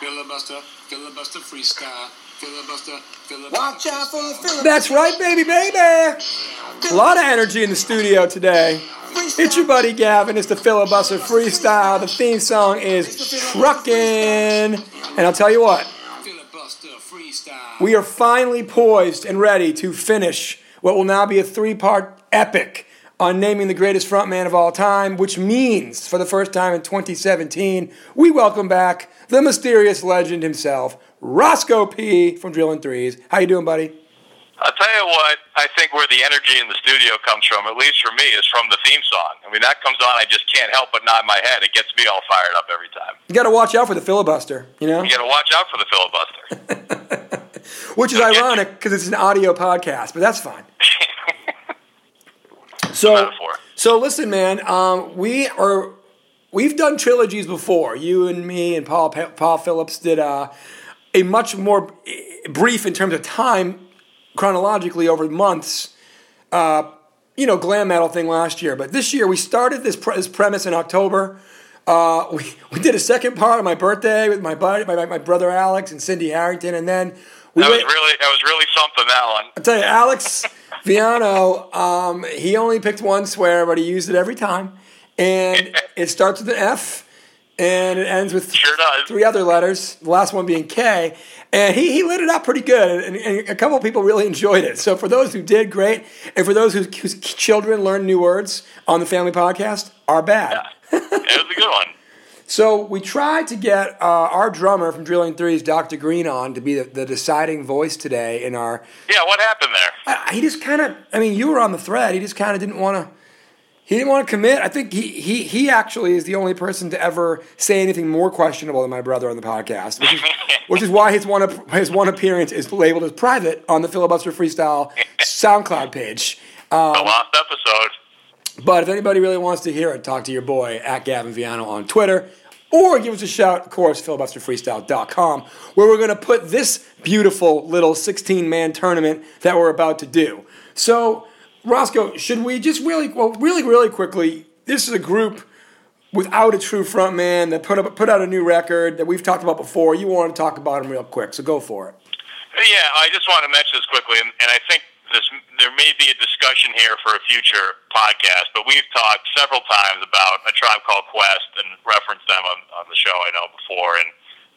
Filibuster, filibuster freestyle. Filibuster, filibuster. Watch out for the filibuster. That's right, baby, baby. A lot of energy in the studio today. It's your buddy Gavin. It's the filibuster freestyle. The theme song is Truckin'. And I'll tell you what, we are finally poised and ready to finish what will now be a three part epic on naming the greatest frontman of all time, which means for the first time in 2017, we welcome back the mysterious legend himself, Roscoe P from Drillin' Threes. How you doing, buddy? I'll tell you what, I think where the energy in the studio comes from, at least for me, is from the theme song. I mean, that comes on, I just can't help but nod my head. It gets me all fired up every time. You got to watch out for the filibuster, you know? You got to watch out for the filibuster. Which is ironic because it's an audio podcast, but that's fine. So, so listen, man. Um, we are we've done trilogies before. You and me and Paul Paul Phillips did uh, a much more eh, brief in terms of time chronologically over months. Uh, you know, glam metal thing last year, but this year we started this, pre- this premise in October. Uh, we, we did a second part on my birthday with my buddy, my, my brother Alex and Cindy Harrington, and then we That was went- really, that was really something. That one. I tell you, Alex Viano, um, he only picked one swear, but he used it every time. And it starts with an F, and it ends with Sure three other letters. The last one being K. And he, he lit it up pretty good, and, and a couple of people really enjoyed it. So for those who did, great. And for those whose, whose children learned new words on the Family Podcast, are bad. It was a good one. So we tried to get uh, our drummer from Drilling Threes, Dr. Green, on to be the, the deciding voice today in our Yeah, what happened there? He just kind of. I mean, you were on the thread. He just kind of didn't want to. He didn't want to commit. I think he he he actually is the only person to ever say anything more questionable than my brother on the podcast, which is, which is why his one his one appearance is labeled as private on the filibuster freestyle SoundCloud page. the um, lost episode. But if anybody really wants to hear it, talk to your boy at Gavin Viano on Twitter. Or give us a shout, of course, filibusterfreestyle.com, where we're going to put this beautiful little 16 man tournament that we're about to do. So, Roscoe, should we just really, well, really, really quickly, this is a group without a true front man that put, up, put out a new record that we've talked about before. You want to talk about them real quick, so go for it. Yeah, I just want to mention this quickly, and, and I think this there may be a discussion here for a future podcast, but we've talked several times about a tribe called Quest and referenced them on, on the show I know before, and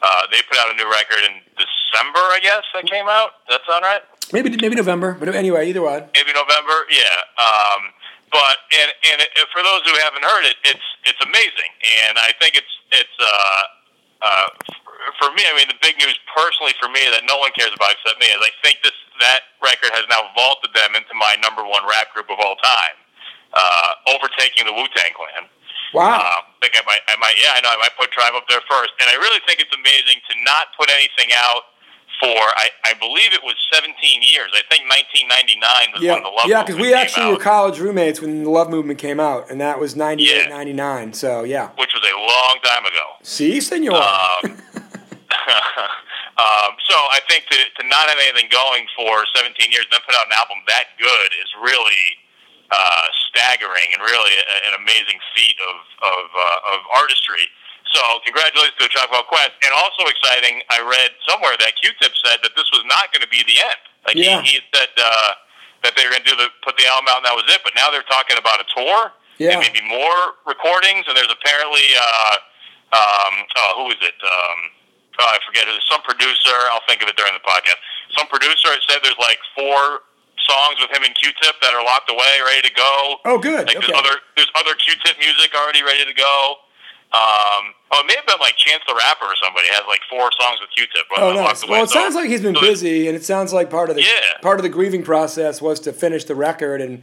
uh, they put out a new record in December, I guess that came out. That sound right? Maybe, maybe November, but anyway, either way. maybe November. Yeah. Um, but and and it, for those who haven't heard it, it's it's amazing, and I think it's it's uh, uh, for me. I mean, the big news personally for me that no one cares about except me is I think this that record has now vaulted them into my number one rap group of all time, uh, overtaking the Wu Tang Clan. Wow. Uh, I think I might, I might, yeah, I know, I might put Tribe up there first, and I really think it's amazing to not put anything out for. I, I believe it was 17 years. I think 1999 was Yeah, when the Love yeah, because we actually out, were college roommates when the Love Movement came out, and that was 98, Yeah. 99. So, yeah. which was a long time ago. See, senor. Um, um, so I think to, to not have anything going for 17 years and then put out an album that good is really uh, staggering and really a, an amazing feat of of, uh, of artistry. So congratulations to a Tribe Called Quest, and also exciting. I read somewhere that Q-Tip said that this was not going to be the end. Like Yeah. he, he said uh, that they were going to do the put the album out and that was it. But now they're talking about a tour Yeah. and maybe more recordings. And there's apparently uh, um, oh, who is it? Um, oh, I forget. There's some producer. I'll think of it during the podcast. Some producer said there's like four songs with him and Q-Tip that are locked away, ready to go. oh, good. Like Okay. there's other there's other Q-Tip music already ready to go. Um, oh, it may have been like Chance the Rapper or somebody has like four songs with Q-Tip. Oh, nice. Well, it So- sounds like he's been so busy, and it sounds like part of the Yeah. part of the grieving process was to finish the record, and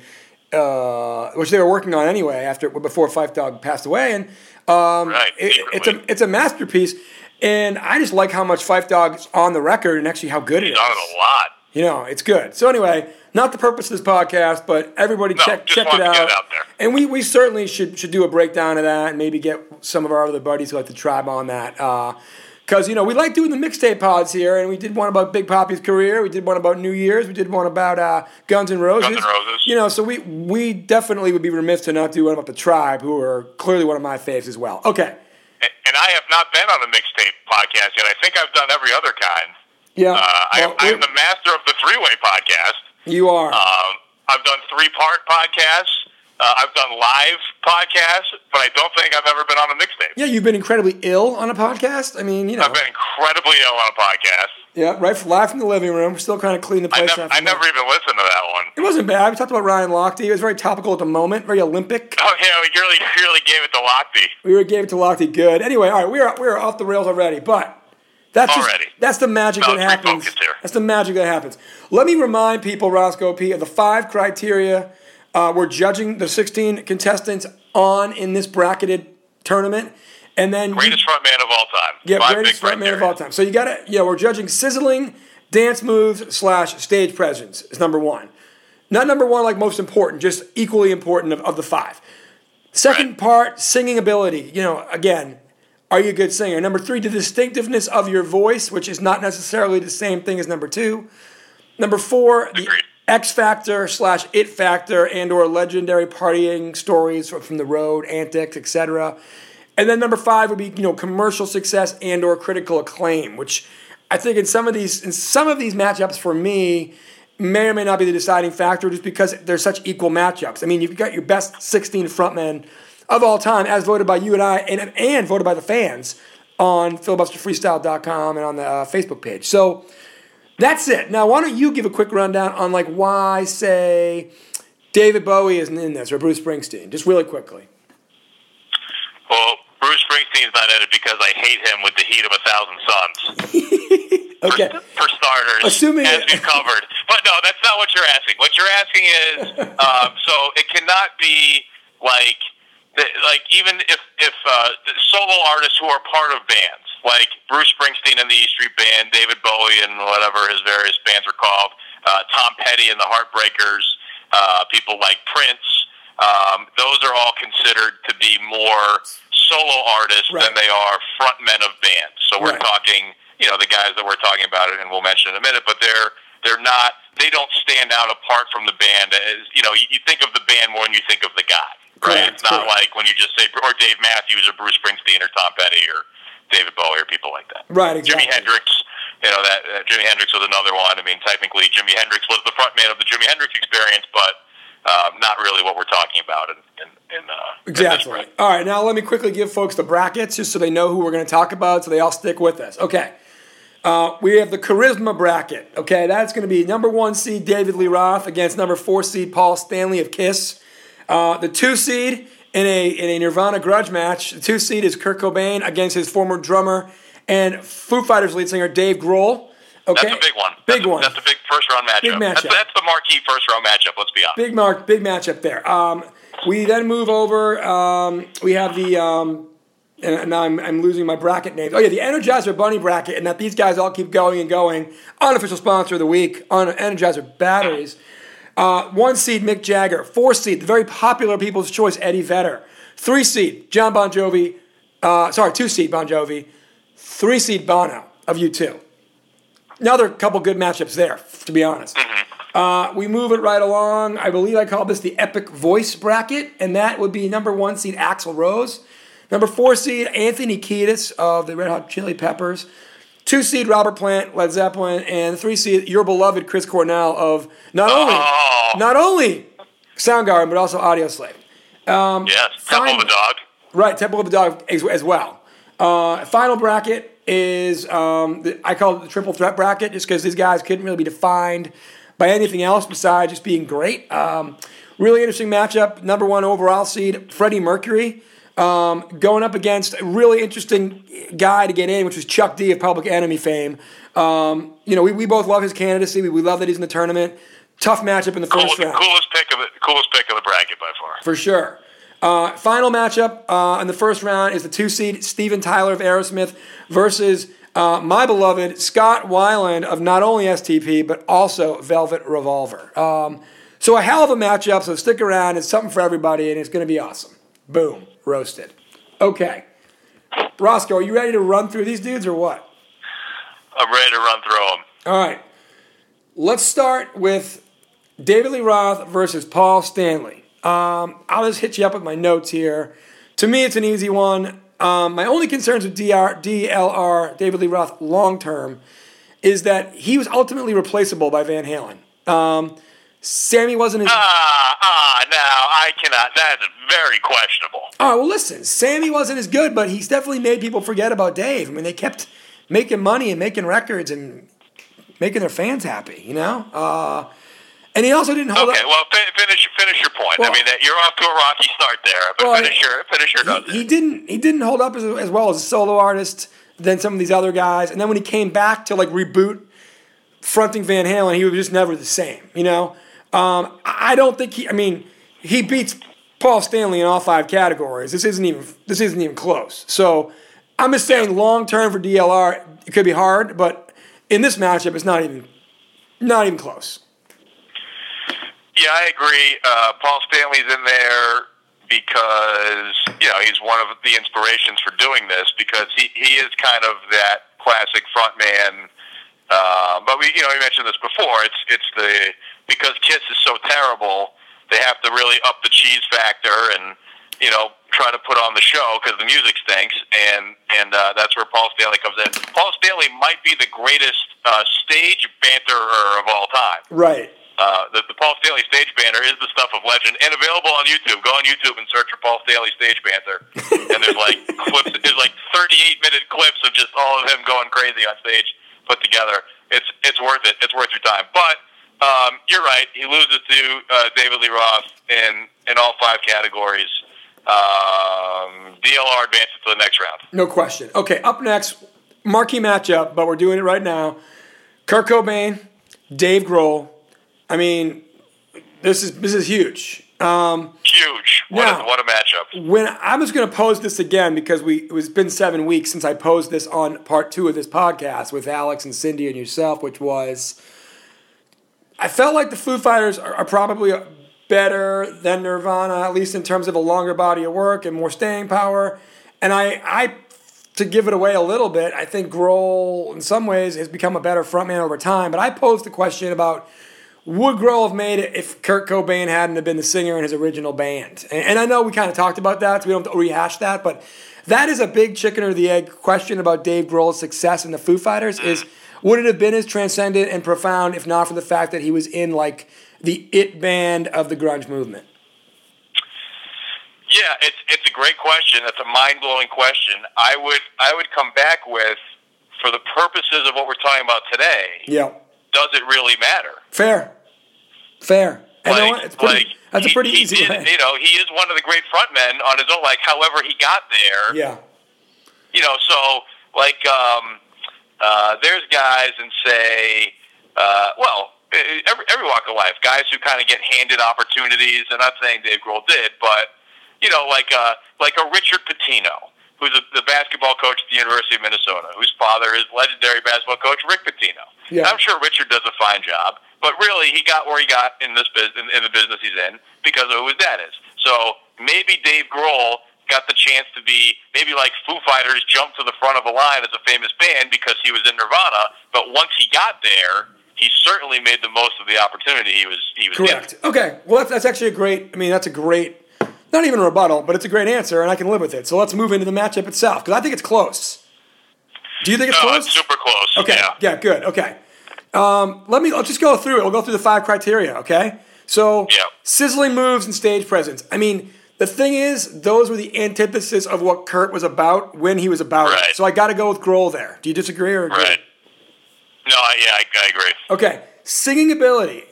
uh, which they were working on anyway after before Phife Dawg passed away, and um, Right, it, it's a it's a masterpiece, and I just like how much Phife Dawg is on the record, and actually how good it He's is. on it a lot. You know, it's good. So anyway, not the purpose of this podcast, but everybody No, check check it to out. it out there. And we, we certainly should should do a breakdown of that and maybe get some of our other buddies who like the tribe on that. Because, you know, we like doing the mixtape pods here, and we did one about Big Poppy's career, we did one about New Year's, we did one about uh, Guns N' Roses. Guns N' Roses. You know, so we, we definitely would be remiss to not do one about the tribe, who are clearly one of my faves as well. Okay. And, and and I have not been on a mixtape podcast yet. I think I've done every other kind. Yeah, Uh, I, well, I'm the master of the three-way podcast. You are. Um, I've done three-part podcasts. Uh, I've done live podcasts, but I don't think I've ever been on a mixtape. yeah, you've been incredibly ill on a podcast. I mean, you know, I've been incredibly ill on a podcast. yeah, right, from, live from the living room. We're still kind of clean the place never, out. I never even listened to that one. It wasn't bad. We talked about Ryan Lochte. It was very topical at the moment, very Olympic. Oh yeah, we really, really gave it to Lochte. We gave it to Lochte good. Anyway, all right, we are we are off the rails already, but that's just, that's the magic No, that happens. That's the magic that happens. Let me remind people, Roscoe P, of the five criteria uh, we're judging the 16 contestants on in this bracketed tournament, and then Greatest frontman of all time. yeah, Five greatest frontman of all time. So you got to, yeah, we're judging sizzling dance moves slash stage presence is number one. Not number one like most important, just equally important of, of the five. Second Right. part, singing ability. You know, again, are you a good singer? Number three, the distinctiveness of your voice, which is not necessarily the same thing as number two. Number four, the X factor slash it factor and or legendary partying stories from, the road, antics, etc. And then number five would be you know commercial success and or critical acclaim, which I think in some of these in some of these matchups for me may or may not be the deciding factor just because they're such equal matchups. I mean, you've got your best 16 frontmen of all time as voted by you and I and, and voted by the fans on filibusterfreestyle.com and on the uh, Facebook page. So that's it. Now, why don't you give a quick rundown on like why, say, David Bowie isn't in this or Bruce Springsteen, just really quickly. Well, Bruce Springsteen's not in it because I hate him with the heat of a thousand suns. Okay. For starters, Assuming- as we've covered. But no, that's not what you're asking. What you're asking is, um, so it cannot be like, like even if if uh, solo artists who are part of bands, like Bruce Springsteen and the E Street Band, David Bowie and whatever his various bands are called, uh, Tom Petty and the Heartbreakers, uh, people like Prince. Um, those are all considered to be more solo artists Right. than they are frontmen of bands. So we're Right. talking, you know, the guys that we're talking about, and we'll mention in a minute. But they're they're not. They don't stand out apart from the band. As you know, you, you think of the band more than you think of the guy, right? It's not correct. like when you just say or Dave Matthews or Bruce Springsteen or Tom Petty or David Bowie or people like that. Right, exactly. Jimi Hendrix, you know that uh, Jimi Hendrix was another one. I mean, technically, Jimi Hendrix was the frontman of the Jimi Hendrix Experience, but um, not really what we're talking about in in, in, uh, Exactly. All right, now let me quickly give folks the brackets just so they know who we're going to talk about, so they all stick with us. Okay. Uh, we have the charisma bracket. Okay, that's going to be number one seed David Lee Roth against number four seed Paul Stanley of Kiss. Uh, the two seed in a in a Nirvana grudge match. The two seed is Kurt Cobain against his former drummer and Foo Fighters lead singer Dave Grohl. Okay, That's a big one. Big that's a, one. That's a big first round matchup. Big matchup. That's, that's the marquee first round matchup. Let's be honest. Big mark, big matchup there. Um, we then move over. Um, we have the. Um, and now I'm, I'm losing my bracket names. Oh yeah, the Energizer Bunny bracket, and that these guys all keep going and going. Unofficial sponsor of the week on Energizer batteries. Uh, one seed Mick Jagger. Four seed the very popular People's Choice Eddie Vedder. Three seed John Bon Jovi. Uh, sorry, two seed Bon Jovi. Three seed Bono of U2. Another couple good matchups there, to be honest. Uh, we move it right along. I believe I call this the Epic Voice bracket, and that would be number one seed Axl Rose, number four seed Anthony Kiedis of the Red Hot Chili Peppers, two seed Robert Plant, Led Zeppelin, and three seed your beloved Chris Cornell of not only Oh. not only Soundgarden but also Audioslave. yes. Temple of the Dog. Right, Temple of the Dog as, as well. Uh, final bracket is um, the, I call it the triple threat bracket, just because these guys couldn't really be defined by anything else besides just being great. Um, really interesting matchup. Number one overall seed Freddie Mercury um, going up against a really interesting guy to get in, which was Chuck D of Public Enemy fame. Um, you know, we, we both love his candidacy. We, we love that he's in the tournament. Tough matchup in the first round coolest pick of the coolest pick of the bracket by far. for sure. Uh, final matchup uh, in the first round is the two seed Steven Tyler of Aerosmith versus uh, my beloved Scott Weiland of not only STP but also Velvet Revolver. Um, so a hell of a matchup. So stick around. It's something for everybody, and it's going to be awesome. Boom, roasted. Okay, Roscoe, are you ready to run through these dudes or what? I'm ready to run through them. All right. Let's start with David Lee Roth versus Paul Stanley. Um, I'll just hit you up with my notes here. To me, it's an easy one. Um, my only concerns with DR, DLR, David Lee Roth, long term, is that he was ultimately replaceable by Van Halen. Um, Sammy wasn't as. Ah, ah, no, I cannot. That is very questionable. Oh well, listen, Sammy wasn't as good, but he's definitely made people forget about Dave. I mean, they kept making money and making records and making their fans happy. You know. Uh, and he also didn't hold Okay, up. well, fi- finish finish your point. Well- I mean, that you're off to a rocky start there, but Well, finish your finish your notes. he, he didn't he didn't hold up as, as well as a solo artist than some of these other guys. And then when he came back to like reboot fronting Van Halen, he was just never the same. You know, um, I don't think he. I mean, he beats Paul Stanley in all five categories. This isn't even this isn't even close. So I'm just saying, long term for DLR, it could be hard, but in this matchup, it's not even not even close. Yeah, I agree. Uh, Paul Stanley's in there because you know he's one of the inspirations for doing this because he he is kind of that classic frontman. Uh, but we you know we mentioned this before. It's it's the because Kiss is so terrible, they have to really up the cheese factor and you know try to put on the show because the music stinks and and uh, that's where Paul Stanley comes in. Paul Stanley might be the greatest uh, stage banterer of all time. Right. Uh, the, the Paul Stanley stage banter is the stuff of legend and available on YouTube. Go on YouTube and search for Paul Stanley stage banter, and there's like clips. There's like 38 minute clips of just all of him going crazy on stage put together. It's it's worth it. It's worth your time. But um, you're right. He loses to uh, David Lee Roth in in all five categories. Um, DLR advances to the next round. No question. Okay, up next, marquee matchup, but we're doing it right now. Kurt Cobain, Dave Grohl. I mean, this is this is huge. Um, Huge. What, Now- a, what a matchup. when I was going to pose this again because we it was been seven weeks since I posed this on part two of this podcast with Alex and Cindy and yourself, which was I felt like the Foo Fighters are, are probably better than Nirvana, at least in terms of a longer body of work and more staying power. And I, I to give it away a little bit, I think Grohl in some ways has become a better frontman over time. But I posed the question about would Grohl have made it if Kurt Cobain hadn't have been the singer in his original band? And, and I know we kind of talked about that, so we don't have to rehash that, but that is a big chicken or the egg question about Dave Grohl's success in the Foo Fighters is would it have been as transcendent and profound if not for the fact that he was in like the it band of the grunge movement? Yeah, it's it's a great question. That's a mind blowing question. I would I would come back with, for the purposes of what we're talking about today, Yeah. does it really matter? Fair. Fair. And Like? It's pretty, like that's a pretty he easy did, way. You know, he is one of the great frontmen on his own. Like, however he got there, Yeah. you know, so like um, uh, there's guys and say, uh, well, every every walk of life, guys who kind of get handed opportunities. And I'm not saying Dave Grohl did, but you know, like uh, like a Richard Pitino, who's a, the basketball coach at the University of Minnesota, whose father is legendary basketball coach Rick Pitino. Yeah. I'm sure Richard does a fine job, but really he got where he got in this business in, in the business he's in because of who his dad is. So maybe Dave Grohl got the chance to be maybe like Foo Fighters jumped to the front of the line as a famous band because he was in Nirvana, but once he got there, he certainly made the most of the opportunity he was he was Correct. given. Okay. Well, that's, that's actually a great. I mean, that's a great. Not even a rebuttal, but it's a great answer, and I can live with it. So let's move into the matchup itself because I think it's close. Do you think it's No, close? it's super close. Okay. Yeah. good. Okay. Um, let me. Let's just go through it. We'll go through the five criteria. Okay. So Yeah. sizzling moves and stage presence. I mean, the thing is, those were the antithesis of what Kurt was about when he was about it. So I got to go with Grohl there. Do you disagree or agree? Right. No, I, yeah, I, I agree. Okay, singing ability.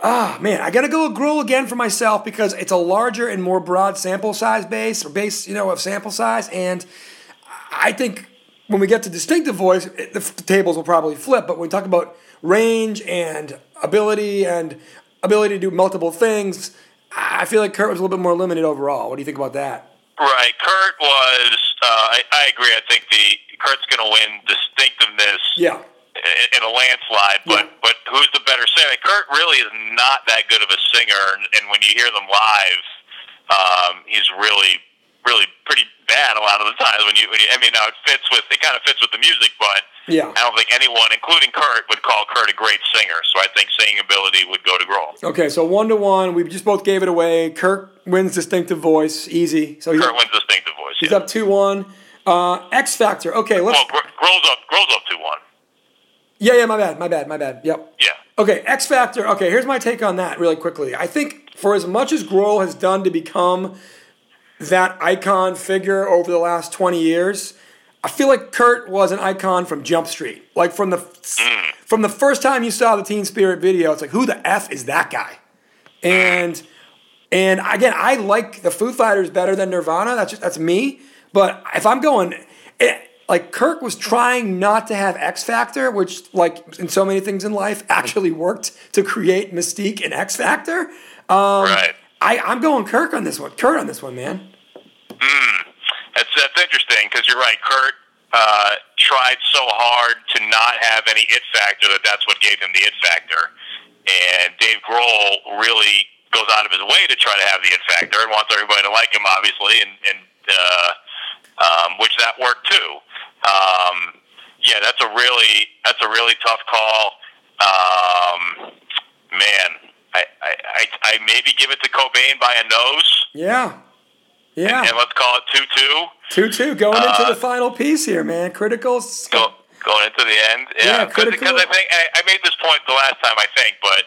Ah, man, I gotta go with Grohl again for myself because it's a larger and more broad sample size base or base, you know, of sample size, and I think when we get to distinctive voice, it, the, the tables will probably flip. But when we talk about range and ability and ability to do multiple things, I feel like Kurt was a little bit more limited overall. What do you think about that? Right. Kurt was. Uh, I, I agree. I think the Kurt's going to win distinctiveness Yeah, in, a landslide. But Yeah. but who's the better singer? Kurt really is not that good of a singer, and, and when you hear them live, um, he's really really pretty bad a lot of the times when you. When you I mean, now it fits with it kind of fits with the music, but Yeah. I don't think anyone, including Kurt, would call Kurt a great singer. So I think singing ability would go to Grohl. Okay, so one to one. We just both gave it away. Kurt wins distinctive voice, easy. So he's, Kurt wins distinctive voice. he's yeah. up two one. Uh, X Factor. Okay, let's. Well, Grohl's up. Grohl's up two one. Yeah, yeah. My bad. My bad. My bad. Yep. Yeah. Okay, X Factor. Okay, here's my take on that really quickly. I think for as much as Grohl has done to become that icon figure over the last 20 years, I feel like Kurt was an icon from Jump Street. Like from the from the first time you saw the Teen Spirit video, it's like who the f is that guy? And and again, I like the Foo Fighters better than Nirvana. That's just, that's me. But if I'm going, it, like Kirk was trying not to have X Factor, which like in so many things in life actually worked to create mystique and X Factor. Um, right. I, I'm going Kirk on this one. Kurt on this one, man. That's that's interesting because you're right. Kurt uh, tried so hard to not have any it factor that that's what gave him the it factor. And Dave Grohl really goes out of his way to try to have the it factor and wants everybody to like him, obviously, and and uh, um, which that worked too. Um, yeah, that's a really that's a really tough call. Um, man, I, I, I, I maybe give it to Cobain by a nose, Yeah. Yeah. and let's call it two two. 2 2 going into Uh, the final piece here, man. Critical. Go, going into the end, Yeah, yeah. Because I think I, I made this point the last time, I think, but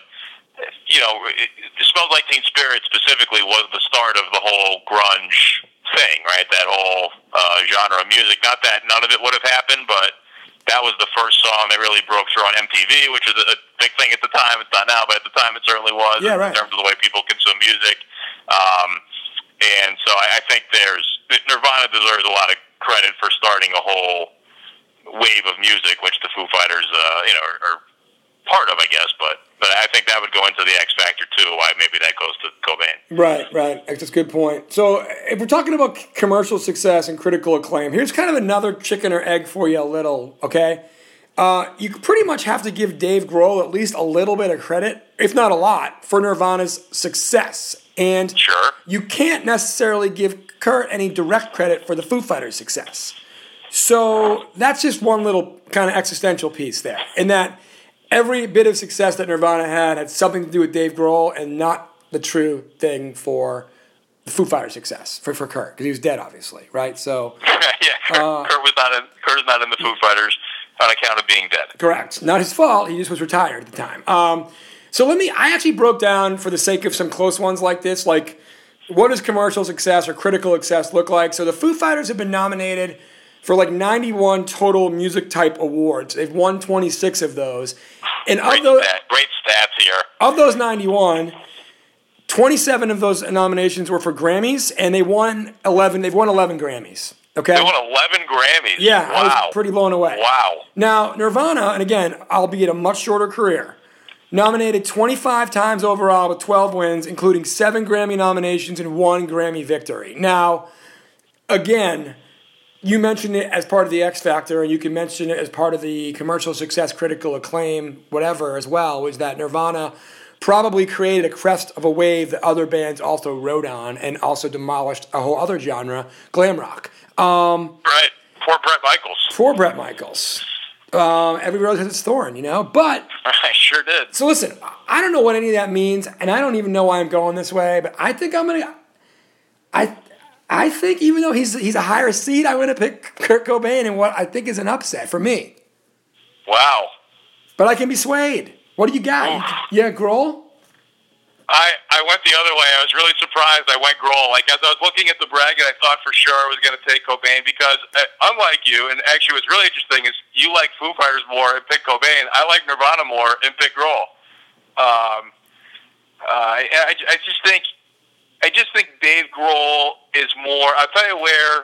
you know, it, it smells like Teen Spirit specifically was the start of the whole grunge thing, right? That whole uh, genre of music. Not that none of it would have happened, but that was the first song that really broke through on MTV, which was a big thing at the time. It's not now, but at the time it certainly was Yeah, right. in terms of the way people consume music. Um, and so I, I think there's Nirvana deserves a lot of credit for starting a whole wave of music, which the Foo Fighters, uh, you know, are, are part of, I guess. But but I think that would go into the X Factor too. Why maybe that goes to Cobain. Right, right. That's a good point. So, if we're talking about commercial success and critical acclaim, here's kind of another chicken or egg for you, a little, okay? Uh, you pretty much have to give Dave Grohl at least a little bit of credit, if not a lot, for Nirvana's success. And Sure. you can't necessarily give Kurt any direct credit for the Foo Fighters' success. So that's just one little kind of existential piece there. In that every bit of success that Nirvana had had something to do with Dave Grohl and not the true thing for the Foo Fighters' success for, for Kurt, because he was dead, obviously, right? So, yeah, Kurt, Uh, Kurt was not in. Kurt was not in the Foo Fighters on account of being dead. correct. Not his fault. He just was retired at the time. Um, so let me, I actually broke down for the sake of some close ones like this, like what does commercial success or critical success look like? So the Foo Fighters have been nominated for like 91 total music type awards. They've won 26 of those. And of Great, those, stat, great stats here. of those 91, 27 of those nominations were for Grammys, and they won 11. They've won 11 Grammys. Okay. They won 11 Grammys. Yeah, I wow. was pretty blown away. Wow. Now, Nirvana, and again, albeit a much shorter career, nominated 25 times overall with 12 wins, including seven Grammy nominations and one Grammy victory. Now, again, you mentioned it as part of the X Factor, and you can mention it as part of the commercial success, critical acclaim, whatever, as well, was that Nirvana probably created a crest of a wave that other bands also rode on and also demolished a whole other genre, glam rock. Um, Right. Poor Bret Michaels. poor Bret Michaels. Um, every rose has its thorn, you know. But I sure did. so listen, I don't know what any of that means, and I don't even know why I'm going this way. But I think I'm gonna. I I think even though he's he's a higher seed, I'm gonna pick Kurt Cobain in what I think is an upset for me. Wow. But I can be swayed. What do you got? Yeah, Grohl. I, I went the other way. I was really surprised. I went Grohl. Like as I was looking at the bracket, I thought for sure I was going to take Cobain because, uh, unlike you, and actually what's really interesting is you like Foo Fighters more and pick Cobain. I like Nirvana more and pick Grohl. Um, uh, I, I just think, I just think Dave Grohl is more. I'll tell you where.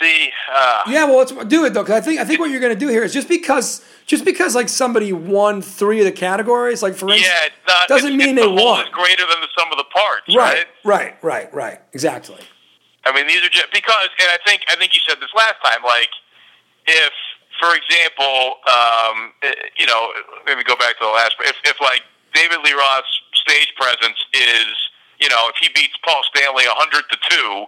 See, uh, Yeah, well, let's do it though, because I think I think what you're gonna do here is just because just because like somebody won three of the categories, like for instance, yeah, not, doesn't it's, mean it's they the won. is greater than the sum of the parts, right, right, right, right, exactly. I mean, these are just because, and I think I think you said this last time. Like, if, for example, um, eh, you know, maybe go back to the last. If, if like David Lee Roth's stage presence is, you know, if he beats Paul Stanley hundred to two,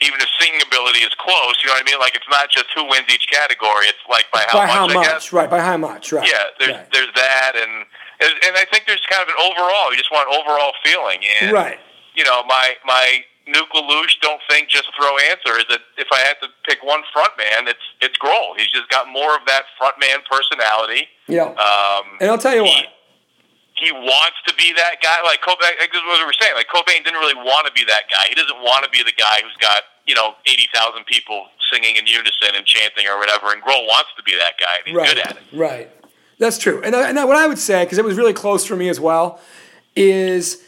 even if singing ability is close, you know what I mean? Like it's not just who wins each category; it's like by how by much. how I much? guess. Right, by how much? Right. Yeah, there's right. there's that, and and I think there's kind of an overall. You just want an overall feeling, and right. you know, my my Nuke Lelouch don't think just throw answer is that if I had to pick one front man, it's it's Grohl. He's just got more of that front man personality. Yeah. Um, and I'll tell you he, what. He wants to be that guy. Like Cobain, like this is what we were saying. Like Cobain didn't really want to be that guy. He doesn't want to be the guy who's got you know eighty thousand people singing in unison and chanting or whatever. And Grohl wants to be that guy. And he's right. good at it. Right. That's true. And, and what I would say, because it was really close for me as well, is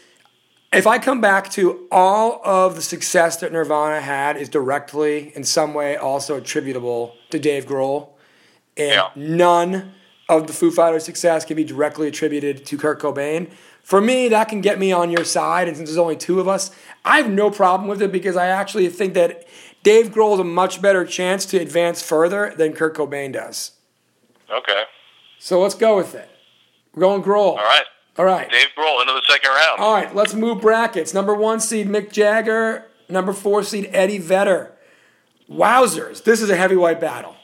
if I come back to all of the success that Nirvana had is directly in some way also attributable to Dave Grohl, and Yeah. none of the Foo Fighters' success can be directly attributed to Kurt Cobain. For me, that can get me on your side, and since there's only two of us, I have no problem with it because I actually think that Dave Grohl has a much better chance to advance further than Kurt Cobain does. Okay. So let's go with it. We're going Grohl. All right. All right. Dave Grohl into the second round. All right, let's move brackets. Number one seed Mick Jagger. Number four seed Eddie Vedder. Wowzers! This is a heavyweight battle.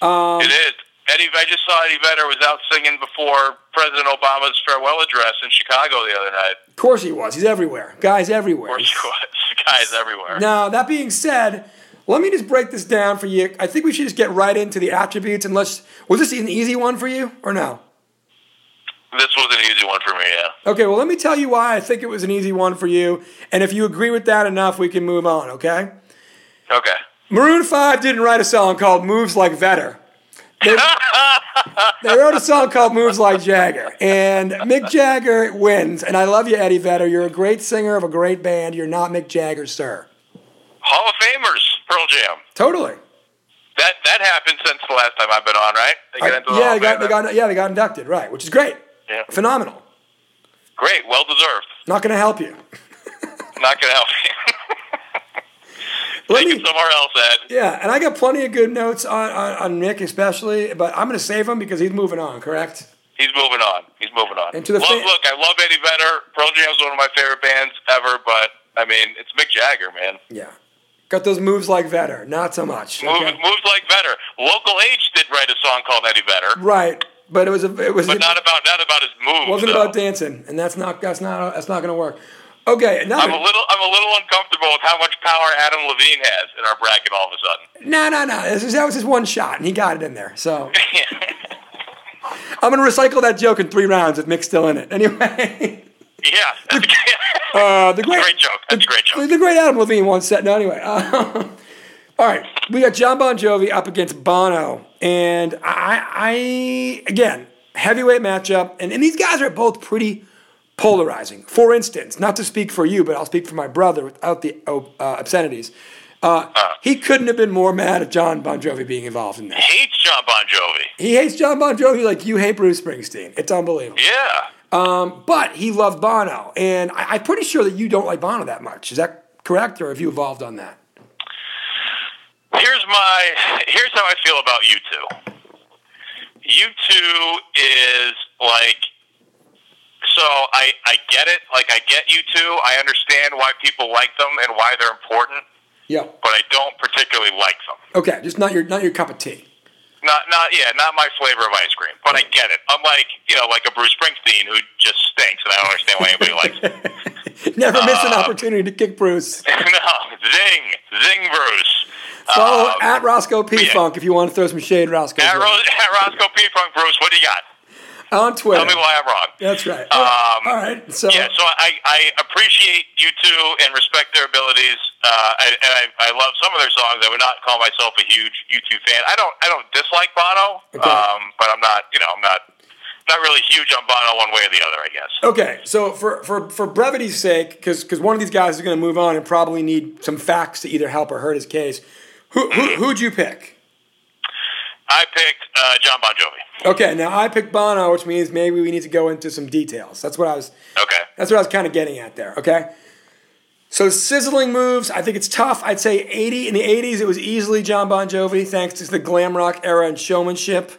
Um, it is. Eddie, I just saw Eddie Vedder was out singing before President Obama's farewell address in Chicago the other night. Of course he was. He's everywhere. Guys everywhere. Of course he was. Guys everywhere. Now that being said, let me just break this down for you. I think we should just get right into the attributes and let's. Was this an easy one for you or no? This was an easy one for me, yeah. Okay, well let me tell you why I think it was an easy one for you, and if you agree with that enough, we can move on. Okay. Okay. Maroon 5 didn't write a song called Moves Like Vedder. They, they wrote a song called Moves Like Jagger. And Mick Jagger wins. And I love you, Eddie Vedder. You're a great singer of a great band. You're not Mick Jagger, sir. Hall of Famers, Pearl Jam. Totally. That that happened since the last time I've been on, right? They get into the yeah, they got, they got, yeah, they got inducted, right, which is great. Yeah. Phenomenal. Great, well deserved. Not going to help you. Not gonna help you. Let Take me- it somewhere else, Ed. Yeah, and I got plenty of good notes on, on, on Nick, especially, but I'm going to save him because he's moving on, correct? He's moving on. He's moving on. And to the Love- look, I love Eddie Vedder. Pearl Jam's one of my favorite bands ever, but I mean, it's Mick Jagger, man. Yeah. Got those moves like Vedder. Not so much. Moves, okay? moves like Vedder. Local H did write a song called Eddie Vedder, Right, but it was a, it was but not about not about his moves. wasn't though. about dancing, and that's not that's not that's not going to work. Okay, I'm a little I'm a little uncomfortable with how much power Adam Levine has in our bracket all of a sudden. no no no. This is, that was his one shot, and he got it in there. So I'm going to recycle that joke in three rounds with Mick still in it. Anyway, yeah. uh, the great, Great joke. That's a great joke. The great Adam Levine once said. No, anyway. Uh, all right, we got John Bon Jovi up against Bono, and I, I again heavyweight matchup, and, and these guys are both pretty polarizing. For instance, not to speak for you, but I'll speak for my brother without the uh, obscenities. Uh, he couldn't have been more mad at John Bon Jovi being involved in this. He hates John Bon Jovi. He hates John Bon Jovi like you hate Bruce Springsteen. It's unbelievable. Yeah. But he loved Bono, and I, I'm pretty sure that you don't like Bono that much. Is that correct, or have you evolved on that? Here's my here's how I feel about you two. You two is like so I I get it. Like I get you two. I understand why people like them and why they're important, Yeah. but I don't particularly like them. Okay, just not your not your cup of tea. Not not yeah, not my flavor of ice cream. But I get it. I'm like you know, like a Bruce Springsteen who just stinks, and I don't understand why anybody likes him. Never miss an Uh, opportunity to kick Bruce. no, zing, zing, Bruce. Follow Um, at Roscoe P yeah. Funk if you want to throw some shade, Roscoe. At, Ro- at Roscoe P. Funk, Bruce, what do you got? On Twitter. Tell me why I'm wrong. That's right. Um, All right. So Yeah, so I, I appreciate you two and respect their abilities. Uh, and and I, I love some of their songs. I would not call myself a huge U2 fan. I don't I don't dislike Bono, Okay. um, but I'm not you know I'm not not really huge on Bono one way or the other. I guess. Okay, so for, for, for brevity's sake, because one of these guys is going to move on and probably need some facts to either help or hurt his case, who, who, who'd you pick? I picked uh, John Bon Jovi. Okay, now I picked Bono, which means maybe we need to go into some details. That's what I was. Okay. That's what I was kind of getting at there. Okay. So sizzling moves, I think it's tough. I'd say 80 in the 80s, it was easily John Bon Jovi, thanks to the glam rock era and showmanship.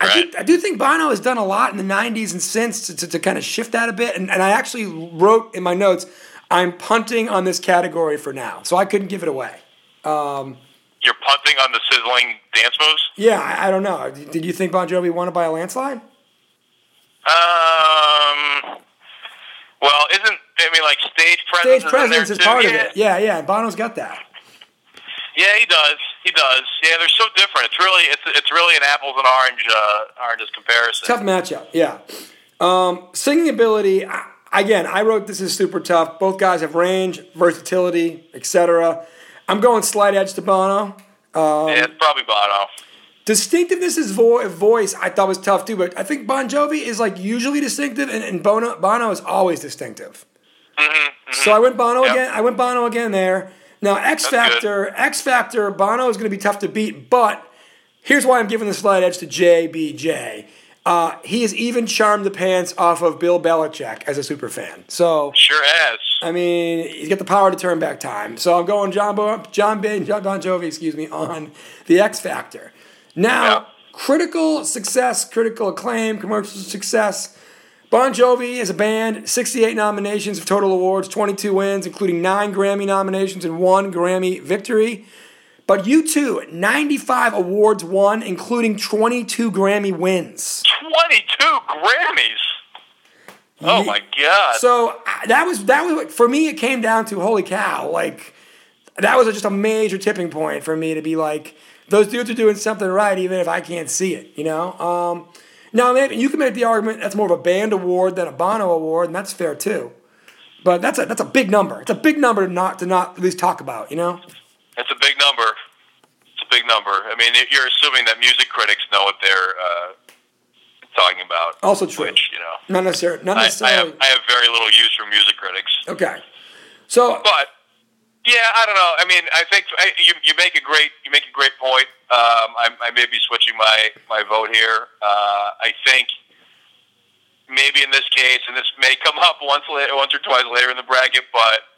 I do, I do think Bono has done a lot in the 90s and since to, to, to kind of shift that a bit. And, and I actually wrote in my notes, I'm punting on this category for now, so I couldn't give it away. You're punting on the sizzling dance moves. Yeah, I, I don't know. Did you think Bon Jovi won it by a landslide? Um. Well, isn't I mean like stage presence? Stage presence is part too? of it. Yeah, yeah. Bono's got that. Yeah, he does. He does. Yeah, they're so different. It's really it's it's really an apples and orange uh, oranges comparison. Tough matchup. Yeah. Um, singing ability. Again, I wrote this is super tough. Both guys have range, versatility, etc. I'm going slight edge to Bono. Um, yeah, it's probably Bono. Distinctiveness is vo- voice. I thought was tough too, but I think Bon Jovi is like usually distinctive, and, and Bono Bono is always distinctive. Mm-hmm, mm-hmm. So I went Bono Yep. again. I went Bono again there. Now X That's Factor, X Factor, Bono is going to be tough to beat, but here's why I'm giving the slight edge to JBJ. Uh, he has even charmed the pants off of Bill Belichick as a super fan. So Sure has. I mean, he's got the power to turn back time. So I'm going John Bo- John John Bon Jovi, excuse me, on the X Factor. Now, Yeah. critical success, critical acclaim, commercial success. Bon Jovi is a band, 68 nominations of total awards, 22 wins, including nine Grammy nominations and one Grammy victory. But U2, 95 awards won, including 22 Grammy wins. Twenty-two Grammys. Oh my God. So uh, that was that was for me. It came down to holy cow! Like that was just a major tipping point for me to be like, those dudes are doing something right, even if I can't see it. You know. Um, now maybe you can make the argument that's more of a band award than a Bono award, and that's fair too. But that's a that's a big number. It's a big number to not to not at least talk about. You know. It's a big number. It's a big number. I mean, you're assuming that music critics know what they're uh, talking about. Also true. Which you know, Not necessarily. Not I, I necessarily. have I have very little use for music critics. okay. So But yeah, I don't know. I mean, I think I, you you make a great you make a great point. Um, I, I may be switching my my vote here. Uh, I think maybe in this case, and this may come up once later, once or twice later in the bracket, but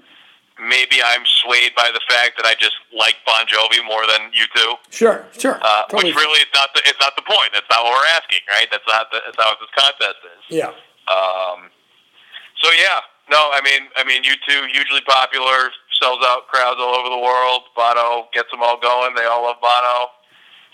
maybe I'm swayed by the fact that I just like Bon Jovi more than you two. sure, sure. Uh, Totally. which really is not the it's not the point. That's not what we're asking, right? That's not the, that's not what this contest is. yeah. Um, so yeah, no, I mean, I mean, you two hugely popular, sells out crowds all over the world. Bono gets them all going. They all love Bono.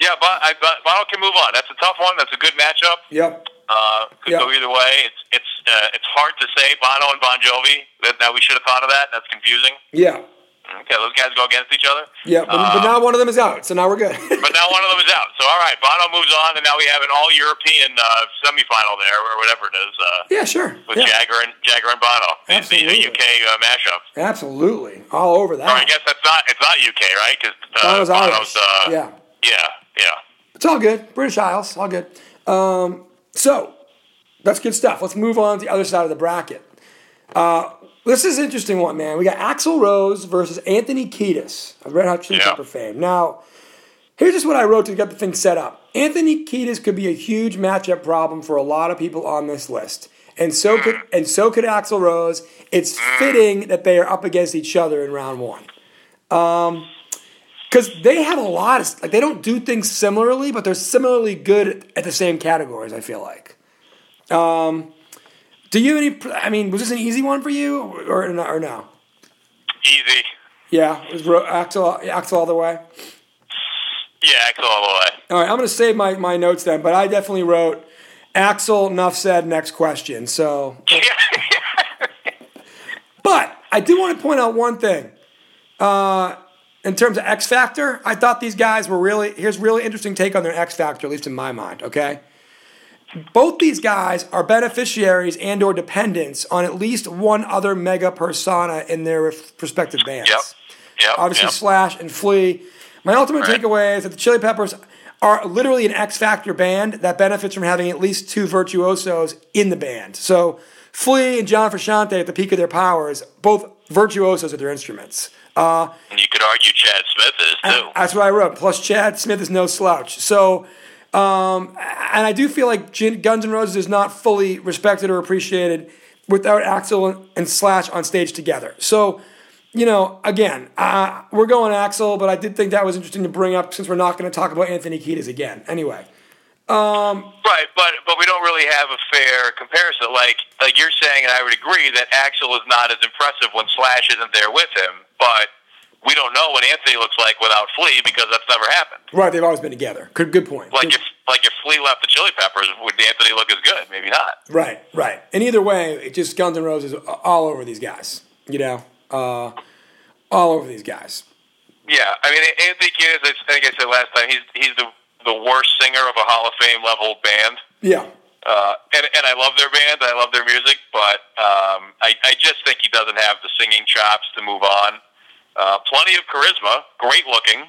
Yeah, but I, but Bono can move on. That's a tough one. That's a good matchup. Yep. Uh, could Yeah. go either way. It's it's uh, it's hard to say Bono and Bon Jovi. That, that we should have thought of that. That's confusing. Yeah. Okay, those guys go against each other. Yeah. But, but now one of them is out, so now we're good. But now one of them is out. So all right, Bono moves on, and now we have an all European uh, semifinal there, or whatever it is. Uh, yeah, sure. with yeah. Jagger and Jagger and Bono, the, the Absolutely. UK uh, mashup. Absolutely. All over that. Or I guess that's not it's not UK, right? Because uh, Bono's Irish. uh, yeah. yeah, yeah. It's all good. British Isles, all good. Um, so, that's good stuff. Let's move on to the other side of the bracket. Uh, this is an interesting one, man. We got Axl Rose versus Anthony Kiedis of Red Hot Chili Yeah. Pepper fame. Now, here's just what I wrote to get the thing set up. Anthony Kiedis could be a huge matchup problem for a lot of people on this list. And so could mm. and so could Axl Rose. It's mm. fitting that they are up against each other in round one um, because they have a lot of like they don't do things similarly, but they're similarly good at the same categories. I feel like. Um, do you have any? I mean, was this an easy one for you, or no? Or no? Easy. Yeah, it was Axl, Axl all the way. Yeah, Axl all the way. All right, I'm going to save my, my notes then, but I definitely wrote Axl. Enough said. Next question. So, but I do want to point out one thing. Uh, in terms of X Factor, I thought these guys were really here's really interesting take on their X Factor, at least in my mind. Okay, both these guys are beneficiaries and or dependents on at least one other mega persona in their respective bands. Yep. Yep. Obviously, yep. Slash and Flea. My ultimate Right. takeaway is that the Chili Peppers are literally an X Factor band that benefits from having at least two virtuosos in the band. So Flea and John Frusciante at the peak of their powers, both virtuosos of their instruments. Uh, And you could argue Chad Smith is too. that's what I wrote. Plus, Chad Smith is no slouch. So, um, and I do feel like Guns N' Roses is not fully respected or appreciated without Axl and Slash on stage together. So, you know, again, uh, we're going Axl, but I did think that was interesting to bring up since we're not going to talk about Anthony Kiedis again. Anyway, Right, but but we don't really have a fair comparison. Like like you're saying, and I would agree that Axl is not as impressive when Slash isn't there with him. But we don't know what Anthony looks like without Flea because that's never happened. Right, they've always been together. Good, good point. Like Good- if like if Flea left the Chili Peppers, would Anthony look as good? Maybe not. Right, right. And either way, it just Guns N' Roses all over these guys. You know, uh, all over these guys. Yeah, I mean Anthony Kiedis. I think I said last time he's he's the the worst singer of a Hall of Fame level band. Yeah, Uh, and, and I love their band. I love their music, but um, I, I just think he doesn't have the singing chops to move on. Uh, plenty of charisma, great looking.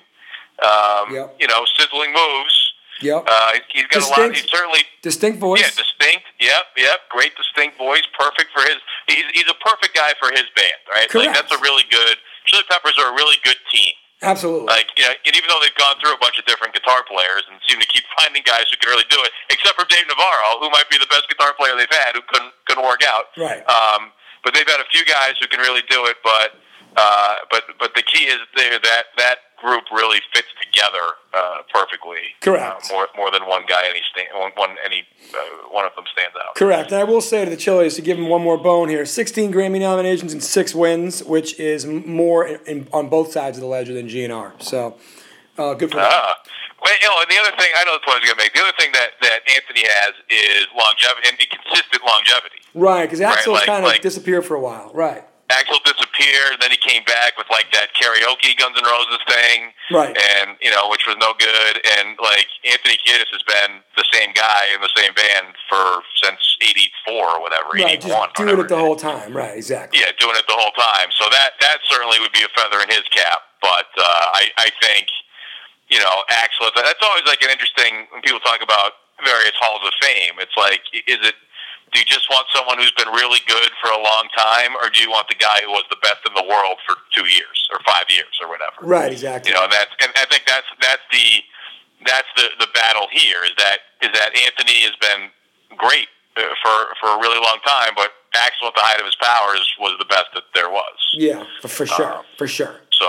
Um, Yep. You know, sizzling moves. yep. Uh, he's got a lot. Distinct. He's certainly Distinct voice. yeah, distinct. Yep, yep. Great distinct voice. Perfect for his. He's he's a perfect guy for his band, right? Correct. Like that's a really good. Chili Peppers are a really good team. Absolutely. Like, you know, and even though they've gone through a bunch of different guitar players and seem to keep finding guys who can really do it, except for Dave Navarro, who might be the best guitar player they've had, who couldn't couldn't work out. Right. Um, but they've had a few guys who can really do it. But uh, but but the key is there that that group really fits together uh, perfectly. Correct. Uh, more more than one guy any stand, one, one any uh, one of them stands out. Correct. And I will say to the Chili's to give them one more bone here 16 Grammy nominations and six wins, which is more in, in, on both sides of the ledger than GNR. So uh, good for them. Ah. Well, you know, and the other thing I know the point I was going to make. The other thing that that Anthony has is longevity and consistent longevity. Right, because Axl like- kind of like- disappeared for a while. Right. Axl disappeared, then he came back with like that karaoke Guns N' Roses thing, Right. And you know, which was no good. And like Anthony Kiedis has been the same guy in the same band for since '84 or whatever, Right. '81. Just doing whatever it the whole time. Right. Exactly. Yeah, doing it the whole time. So that that certainly would be a feather in his cap. But uh, I I think you know Axl. That's always like an interesting when people talk about various halls of fame. It's like is it do you just want someone who's been really good for a long time, or do you want the guy who was the best in the world for two years or five years or whatever? Right. Exactly. You know, and that's and I think that's that's the that's the the battle here is that is that Anthony has been great uh, for for a really long time, but Axl at the height of his powers was the best that there was. yeah. For, for sure. Uh, for sure. So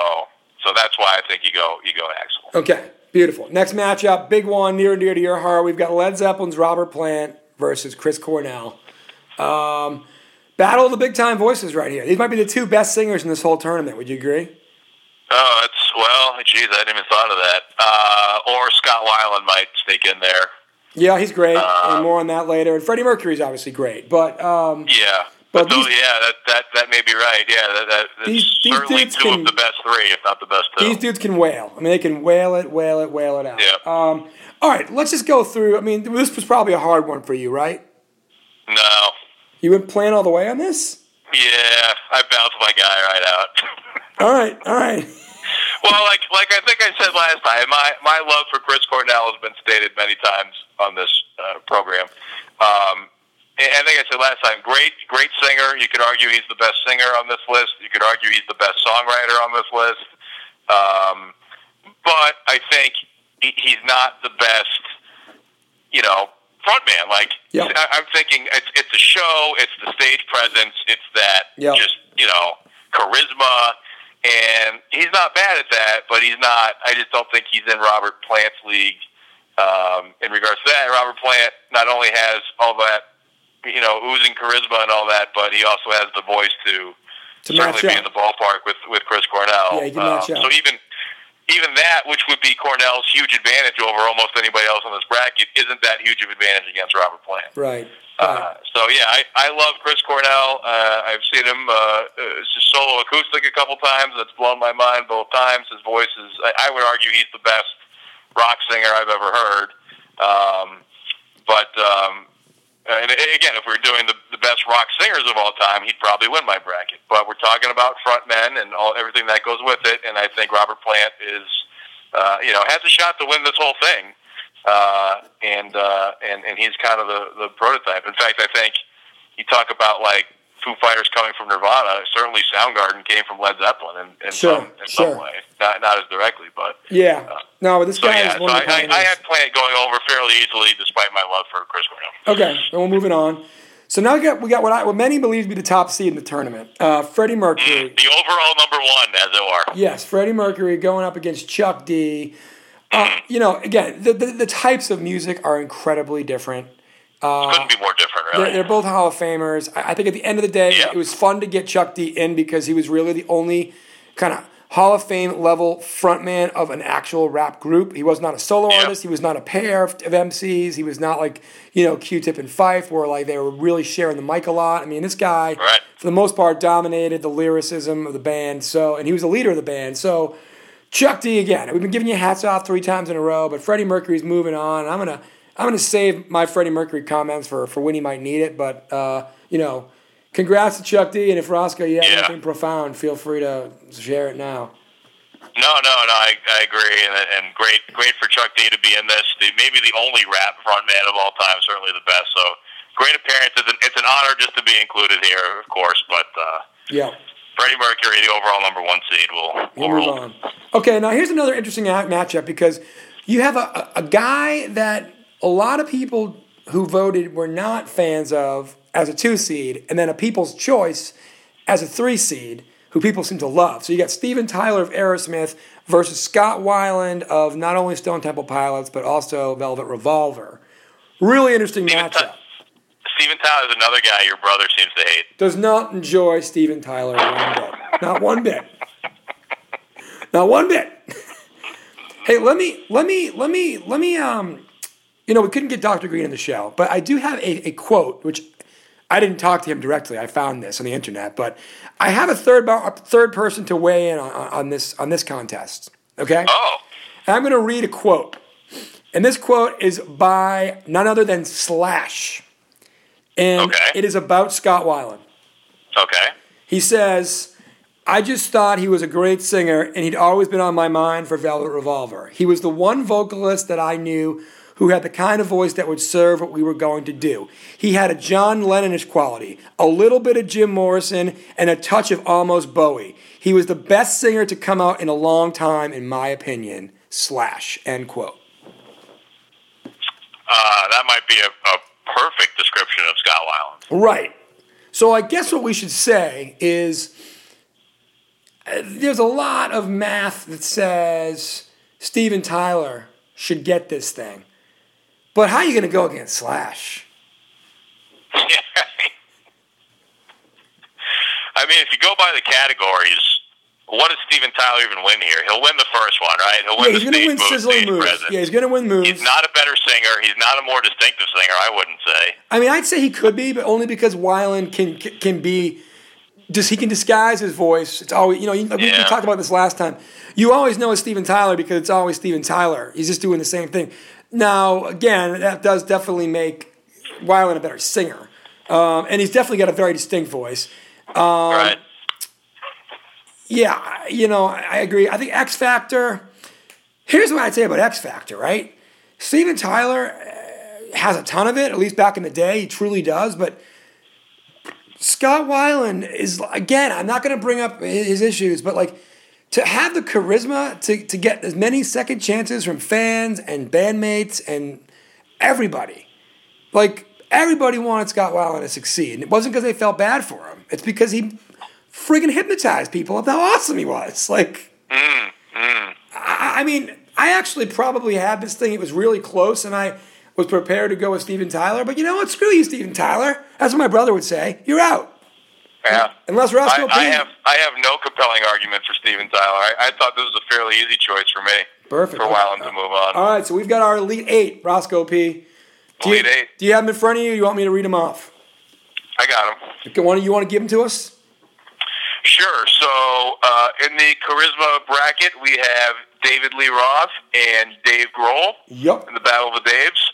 so that's why I think you go you go Axl. Okay, beautiful. Next matchup, big one, near and dear to your heart. We've got Led Zeppelin's Robert Plant versus Chris Cornell. Um, battle of the big time voices right here. These might be the two best singers in this whole tournament. Would you agree? Oh, it's well, geez, I hadn't even thought of that. Uh, or Scott Weiland might sneak in there. Yeah, he's great, Uh, and more on that later. And Freddie Mercury's obviously great, but um, Yeah. But But, these- yeah, that, that that may be right. Yeah, that, that that's These- these certainly dudes two can- of the best three, if not the best two. these dudes can wail. I mean, they can wail it, wail it, wail it out. Yeah. Um, all right, let's just go through. I mean, this was probably a hard one for you, right? no. You went plan all the way on this. Yeah, I bounced my guy right out. All right, all right. well, like like I think I said last time, my my love for Chris Cornell has been stated many times on this uh, program. Um, I think I said last time, great great singer. You could argue he's the best singer on this list. You could argue he's the best songwriter on this list. Um, but I think he, he's not the best. You know, frontman. Like Yeah. I, I'm thinking, it's it's a show. It's the stage presence. It's that Yeah. just you know charisma, and he's not bad at that. But he's not. I just don't think he's in Robert Plant's league. Um, in regards to that, Robert Plant not only has all that, you know, oozing charisma and all that, but he also has the voice to, To certainly be up. in the ballpark with with Chris Cornell. Yeah, he can match Um. So even even that, which would be Cornell's huge advantage over almost anybody else in this bracket, isn't that huge of advantage against Robert Plant. Right. Uh, so yeah, I, I love Chris Cornell. Uh, I've seen him uh, uh, just solo acoustic a couple times. That's blown my mind both times. His voice is, I, I would argue, he's the best rock singer I've ever heard. Um, but um, and again, if we're doing the, the best rock singers of all time, he'd probably win my bracket. But we're talking about front men and all everything that goes with it. And I think Robert Plant is, uh, you know, has a shot to win this whole thing. Uh, and, uh, and and he's kind of the, the prototype. In fact, I think you talk about like Foo Fighters coming from Nirvana. Certainly, Soundgarden came from Led Zeppelin in, in Sure, some in sure. some way, not not as directly, but Yeah. No, but this so guy yeah. is one I, of the I, I pioneers. had Plant going over fairly easily, despite my love for Chris Cornell. Okay, and we're moving on. So now we got we got what I, what many believe to be the top seed in the tournament. Uh, Freddie Mercury. The overall number one, as it were. Yes, Freddie Mercury going up against Chuck D. Uh, you know, again, the, the the types of music are incredibly different. Uh, Couldn't be more different, really. They're, they're both Hall of Famers. I, I think at the end of the day, Yeah. it was fun to get Chuck D in because he was really the only kind of Hall of Fame level frontman of an actual rap group. He was not a solo Yeah. artist. He was not a pair of, of MCs. He was not like you know Q-Tip and Phife, where like they were really sharing the mic a lot. I mean, this guy, Right. for the most part, dominated the lyricism of the band. So, and he was the leader of the band. So. Chuck D again. We've been giving you hats off three times in a row, but Freddie Mercury's moving on. I'm gonna I'm gonna save my Freddie Mercury comments for for when he might need it. But uh, you know, congrats to Chuck D. And if Roscoe, you have Yeah. anything profound, feel free to share it now. No, no, no. I, I agree, and, and great, great for Chuck D to be in this. The, maybe the only rap frontman of all time, certainly the best. So great appearance. It's an, it's an honor just to be included here, of course. But uh, Yeah. Freddie Mercury, the overall number one seed, will We'll move on. Okay, now here's another interesting matchup because you have a, a a guy that a lot of people who voted were not fans of as a two seed, and then a people's choice as a three seed, who people seem to love. So you got Steven Tyler of Aerosmith versus Scott Weiland of not only Stone Temple Pilots but also Velvet Revolver. Really interesting Steven, matchup. Ty- Steven Tyler is another guy your brother seems to hate. Does not enjoy Steven Tyler one bit. Not one bit. Not one bit. hey, let me let me let me let me um you know, we couldn't get Dr. Green in the show, but I do have a, a quote which I didn't talk to him directly. I found this on the internet, but I have a third a third person to weigh in on, on this on this contest. Okay? Oh, And I'm going to read a quote. And this quote is by none other than Slash. And Okay. it is about Scott Weiland. okay. He says, I just thought he was a great singer and he'd always been on my mind for Velvet Revolver. He was the one vocalist that I knew who had the kind of voice that would serve what we were going to do. He had a John Lennonish quality, a little bit of Jim Morrison, and a touch of almost Bowie. He was the best singer to come out in a long time, in my opinion. Slash. End quote. Uh, that might be a, a perfect description of Scott Weiland. Right. So I guess what we should say is uh, there's a lot of math that says Steven Tyler should get this thing. But how are you going to go against Slash? I mean, if you go by the categories, what does Steven Tyler even win here? He'll win the first one, right? He'll Yeah, win he's the stage win move, sizzling stage moves. presence. Yeah, he's going to win moves. He's not a better singer. He's not a more distinctive singer. I wouldn't say. I mean, I'd say he could be, but only because Weiland can can be. Just he can disguise his voice. It's always you know you, we, we talked about this last time. You always know it's Steven Tyler because it's always Steven Tyler. He's just doing the same thing. Now again, that does definitely make Weiland a better singer, um, and he's definitely got a very distinct voice. Um, right? Yeah, you know, I agree. I think X Factor. Here's what I'd say about X Factor, right? Steven Tyler uh, has a ton of it, at least back in the day. He truly does. But Scott Weiland is, again, I'm not going to bring up his issues, but like to have the charisma to, to get as many second chances from fans and bandmates and everybody. Like, everybody wanted Scott Weiland to succeed. And it wasn't because they felt bad for him, it's because he friggin' hypnotized people of how awesome he was. Like, mm, mm. I, I mean, I actually probably had this thing. It was really close, and I was prepared to go with Steven Tyler. But you know what? Screw you, Steven Tyler. That's what my brother would say. You're out. Yeah. Unless I, Roscoe I P. have I have no compelling argument for Steven Tyler. I, I thought this was a fairly easy choice for me. Perfect. For Weiland to move on. All right, so we've got our Elite Eight, Roscoe P. Do Elite you, Eight. Do you have them in front of you? Or you want me to read them off? I got them. One, you want to give them to us? Sure. So uh, in the charisma bracket, we have David Lee Roth and Dave Grohl Yup. in the Battle of the Daves.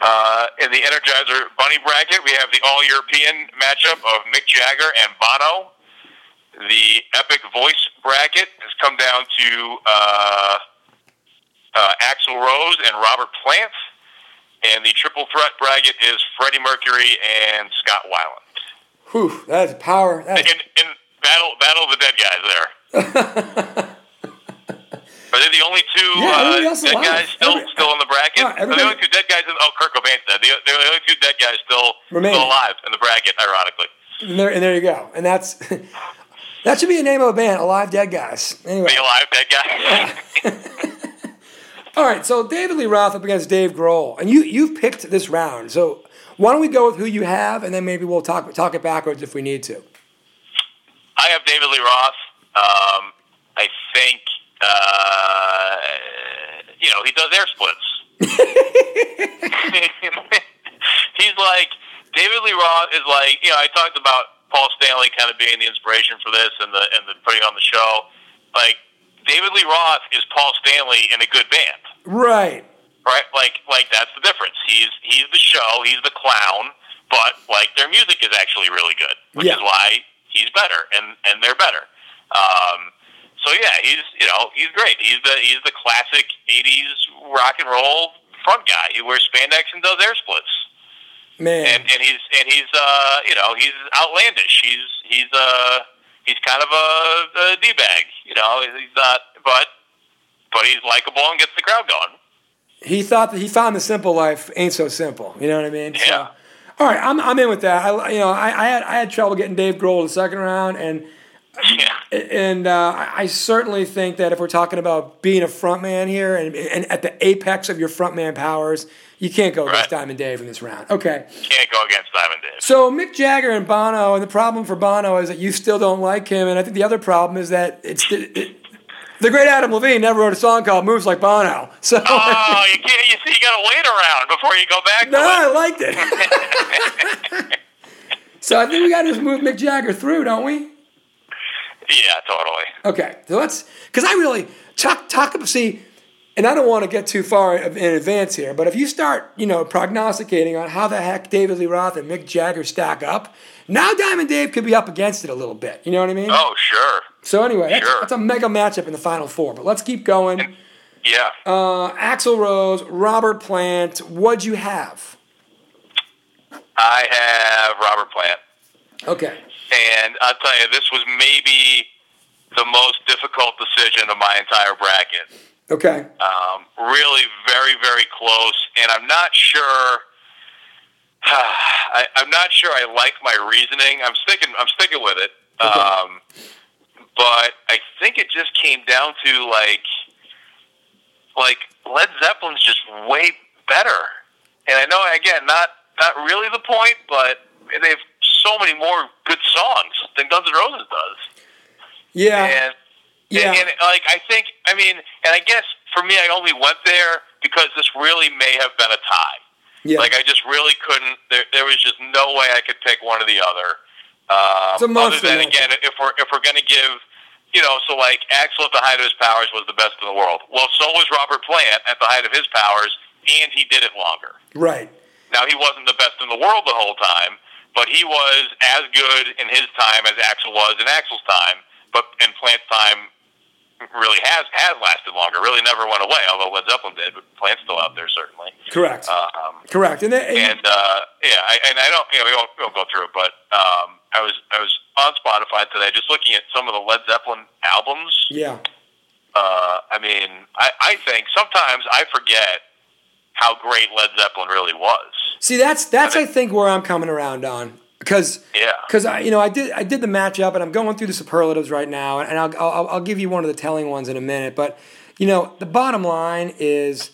Uh, in the Energizer Bunny bracket, we have the All-European matchup of Mick Jagger and Bono. The Epic Voice bracket has come down to uh, uh, Axl Rose and Robert Plant. And the Triple Threat bracket is Freddie Mercury and Scott Weiland. Whew, that is power. That is, In, in Battle Battle of the Dead guys there. Are they the only two Yeah, uh, dead alive. guys still Every- still in the bracket? Yeah, Are the only two dead guys in oh Kurt Cobain's dead. The, they're the only two dead guys still Remaining. still alive in the bracket, ironically. and, there, and there you go. And that's that should be a name of a band, Alive Dead Guys. Anyway. The alive dead guy. All right, so David Lee Roth up against Dave Grohl, and you you've picked this round. So why don't we go with who you have, and then maybe we'll talk talk it backwards if we need to. I have David Lee Roth. Um, I think uh, you know he does air splits. He's like David Lee Roth is like you know I talked about Paul Stanley kind of being the inspiration for this and the and the putting on the show. Like David Lee Roth is Paul Stanley in a good band. Right. Right? Like like that's the difference. He's he's the show, he's the clown, but like their music is actually really good, which Yeah. is why he's better and and they're better. Um so yeah, he's you know, he's great. He's the he's the classic 80s rock and roll front guy. He wears spandex and does air splits. Man. And and he's and he's uh, you know, he's outlandish. He's he's uh he's kind of a, a d bag. You know, he's not, but but he's likable and gets the crowd going. he thought that he found the simple life ain't so simple. You know what I mean? So, Yeah. all right, I'm, I'm in with that. I, you know, I, I had I had trouble getting Dave Grohl to the second round, and Yeah, and uh, I certainly think that if we're talking about being a frontman here and, and at the apex of your frontman powers, you can't go against Right. Diamond Dave in this round. Okay. can't go against Diamond Dave. So Mick Jagger and Bono, and the problem for Bono is that you still don't like him, and I think the other problem is that it's it, it, the great Adam Levine never wrote a song called "Moves Like Bono." So Oh, you can't. You see, you got to wait around before you go back. no, I liked it. so I think we got to just move Mick Jagger through, don't we? Yeah, totally. Okay, so let's because I really talk talk about see, and I don't want to get too far in advance here, but if you start, you know, prognosticating on how the heck David Lee Roth and Mick Jagger stack up, now Diamond Dave could be up against it a little bit. You know what I mean? Oh, sure. So anyway, that's, Sure. that's a mega matchup in the final four. But let's keep going. Yeah. Uh, Axl Rose, Robert Plant. What'd you have? I have Robert Plant. Okay. And I'll tell you, this was maybe the most difficult decision of my entire bracket. Okay. Um, really, very, very close. And I'm not sure. I, I'm not sure I like my reasoning. I'm sticking. I'm sticking with it. Um, but I think it just came down to like, like Led Zeppelin's just way better. And I know again, not not really the point, but they have so many more good songs than Guns N' Roses does. Yeah. And Yeah. and, and like I think, I mean, and I guess for me, I only went there because this really may have been a tie. yeah. Like I just really couldn't. There, there was just no way I could pick one or the other. Um, It's a monster other than again, if we're if we're going to give, you know, so like Axl at the height of his powers was the best in the world. Well, so was Robert Plant at the height of his powers, and he did it longer. right. Now he wasn't the best in the world the whole time, but he was as good in his time as Axl was in Axl's time. But in Plant's time, really has has lasted longer. Really never went away. Although Led Zeppelin did, but Plant's still out there certainly. Correct. Um, Correct. And, then- and uh, yeah, I, and I don't, you know, we won't, we won't go through it, but um, I was I was on Spotify today just looking at some of the Led Zeppelin albums. yeah. Uh, I mean, I, I think sometimes I forget how great Led Zeppelin really was. See, that's that's I think where I'm coming around on because Yeah. because I you know I did I did the matchup and I'm going through the superlatives right now and I'll, I'll I'll give you one of the telling ones in a minute but you know the bottom line is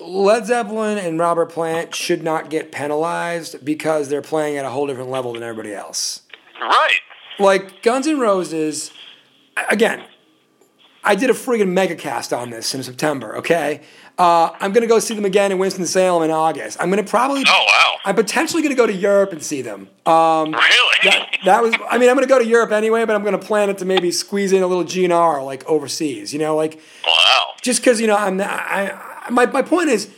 Led Zeppelin and Robert Plant should not get penalized because they're playing at a whole different level than everybody else. Right. Like Guns N' Roses, again, I did a friggin' mega cast on this in September. Okay, uh, I'm gonna go see them again in Winston Salem in August. I'm gonna probably Oh wow. I'm potentially going to go to Europe and see them. Um, Really? that, that was, I mean, I'm going to go to Europe anyway, but I'm going to plan it to maybe squeeze in a little GNR like overseas. You know, like wow. just because you know I'm not, I, I my my point is.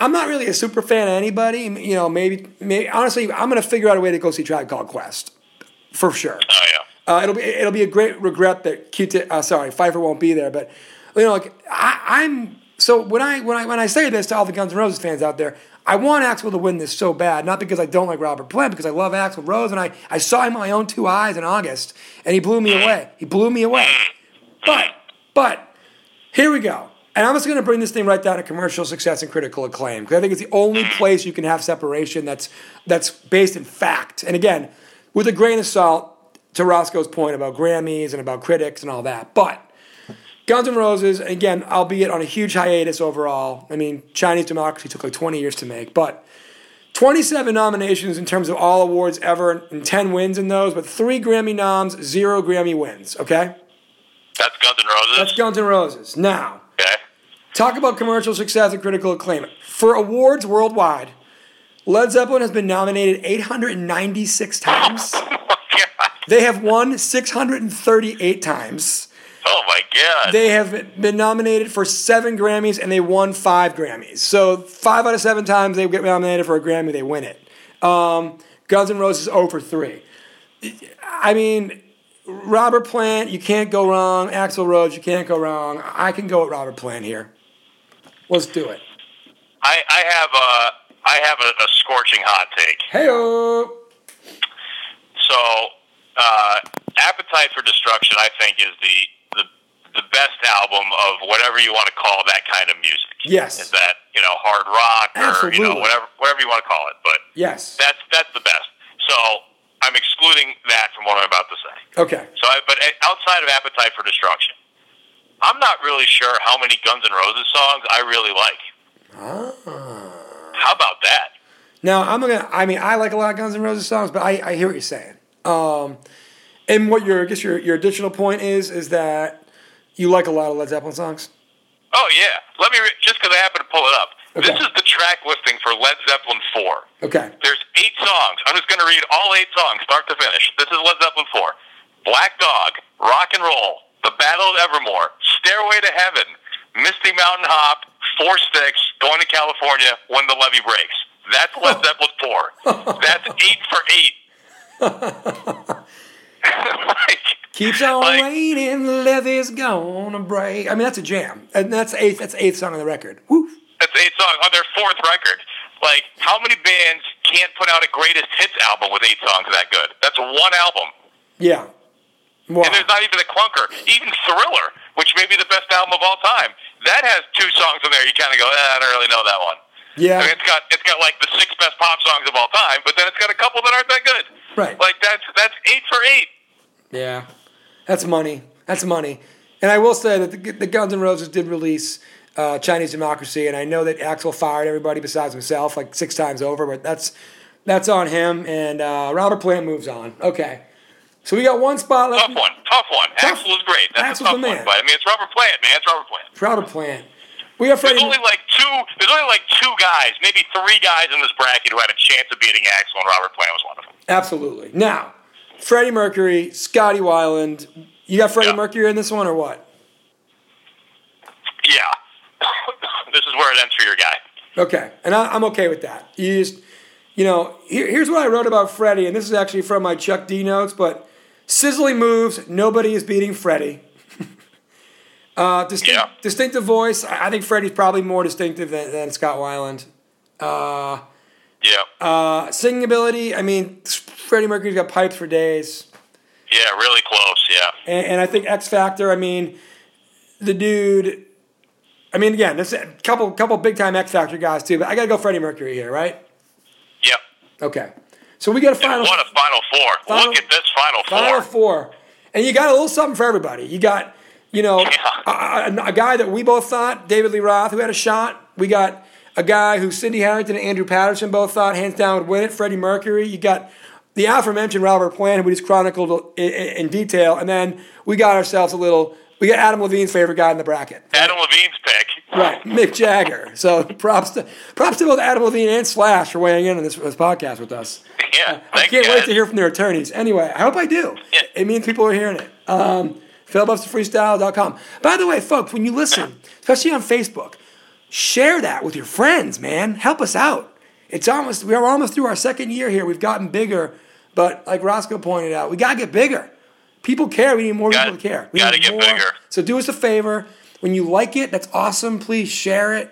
I'm not really a super fan of anybody. You know, maybe, maybe honestly, I'm going to figure out a way to go see Tribe Called Quest, for sure. Oh yeah. Uh, it'll be it'll be a great regret that Q uh, sorry Pfeiffer won't be there, but you know like I, I'm so when I when I when I say this to all the Guns N' Roses fans out there, I want Axl to win this so bad, not because I don't like Robert Plant, because I love Axl Rose, and I I saw him with my own two eyes in August, and he blew me away. He blew me away. But but here we go. And I'm just going to bring this thing right down to commercial success and critical acclaim because I think it's the only place you can have separation that's that's based in fact. And again, with a grain of salt, to Roscoe's point about Grammys and about critics and all that. But Guns N' Roses, again, albeit on a huge hiatus overall. I mean, Chinese Democracy took like 20 years to make, but 27 nominations in terms of all awards ever and 10 wins in those, but three Grammy noms, zero Grammy wins, okay? That's Guns N' Roses. That's Guns N' Roses. Now, okay. talk about commercial success and critical acclaim. For awards worldwide, Led Zeppelin has been nominated 896 times. Oh. They have won 638 times. Oh my god. They have been nominated for seven Grammys and they won five Grammys. So five out of seven times they get nominated for a Grammy, they win it. Um, Guns N' Roses 0 for 3. I mean, Robert Plant, you can't go wrong. Axl Rose, you can't go wrong. I can go with Robert Plant here. Let's do it. I, I have a I have a, a scorching hot take. Hey, So, uh, Appetite for Destruction, I think, is the, the best album of whatever you want to call that kind of music. Yes. Is that you know hard rock or you know whatever whatever you want to call it, but yes. that's that's the best. So I'm excluding that from what I'm about to say. Okay. So, I, but outside of Appetite for Destruction, I'm not really sure how many Guns N' Roses songs I really like. Ah. How about that? Now I'm gonna. I mean, I like a lot of Guns N' Roses songs, but I, I hear what you're saying. Um, and what your I guess your your additional point is is that you like a lot of Led Zeppelin songs. Oh yeah, let me re- just because I happen to pull it up. Okay. This is the track listing for Led Zeppelin four. Okay. There's eight songs. I'm just going to read all eight songs, start to finish. This is Led Zeppelin 4. Black Dog, Rock and Roll, The Battle of Evermore, Stairway to Heaven, Misty Mountain Hop, Four Sticks, Going to California, When the Levee Breaks. That's Led oh. Zeppelin 4. That's eight for eight. like, Keeps on Like- raining, the levee's gonna break. I mean, that's a jam, and that's eighth. That's eighth song on the record. Woo. that's eighth song on their fourth record. Like, how many bands can't put out a greatest hits album with eight songs that good? That's one album. Yeah. Wow. And there's not even a clunker. Even Thriller, which may be the best album of all time, that has two songs in there. You kind of go, eh, I don't really know that one. I Yeah. mean, it's got it's got like the six best pop songs of all time, but then it's got a couple that aren't that good. Right. Like that's that's eight for eight. Yeah. That's money. That's money. And I will say that the, the Guns N' Roses did release uh, Chinese Democracy, and I know that Axl fired everybody besides himself like six times over, but that's that's on him. And uh, Robert Plant moves on. Okay. So we got one spot left. Tough one, tough one. Axl was great. That's Axl's a tough the man. one. But I mean, it's Robert Plant, man. It's Robert Plant. Robert Plant. We got Freddie. There's only like two. There's only like two guys, maybe three guys in this bracket who had a chance of beating Axl, and Robert Plant was one of them. Absolutely. Now, Freddie Mercury, Scotty Weiland. You got Freddie Yeah. Mercury in this one or what? Yeah, this is where it ends for your guy. Okay, and I, I'm okay with that. You just, you know, here, here's what I wrote about Freddie, and this is actually from my Chuck D notes, but sizzling moves, nobody is beating Freddie. uh, distinct, Yeah. Distinctive voice, I think Freddie's probably more distinctive than, than Scott Weiland. Yeah, Uh, singing ability, I mean, Freddie Mercury's got pipes for days. yeah, really close. Yeah. And, and I think X Factor. I mean, the dude. I mean, again, there's a couple couple big time X Factor guys too, but I gotta go Freddie Mercury here, right? Yep. Okay. So we got a final what a Final Four. Final- Look at this Final Four. final four, and you got a little something for everybody. You got, you know, Yeah. a, a- a guy that we both thought, David Lee Roth, who had a shot. We got a guy who Cindy Harrington and Andrew Patterson both thought hands down would win it. Freddie Mercury. You got the aforementioned Robert Plant, who we just chronicled in, in, detail, and then we got ourselves a little. We got Adam Levine's favorite guy in the bracket. Adam Levine's pick. Right, Mick Jagger. So props to props to both Adam Levine and Slash for weighing in on this, this podcast with us. Yeah. I can't wait to hear from their attorneys. Anyway, I hope I do. Yeah. It means people are hearing it. Um, PhilBusterFreestyle.com. By the way, folks, when you listen, especially on Facebook, share that with your friends, man. Help us out. It's almost we're almost through our second year here. We've gotten bigger, but like Roscoe pointed out, we gotta get bigger. People care. We need more Gotta- people to care. We gotta get more. bigger. So do us a favor. When you like it, that's awesome. Please share it.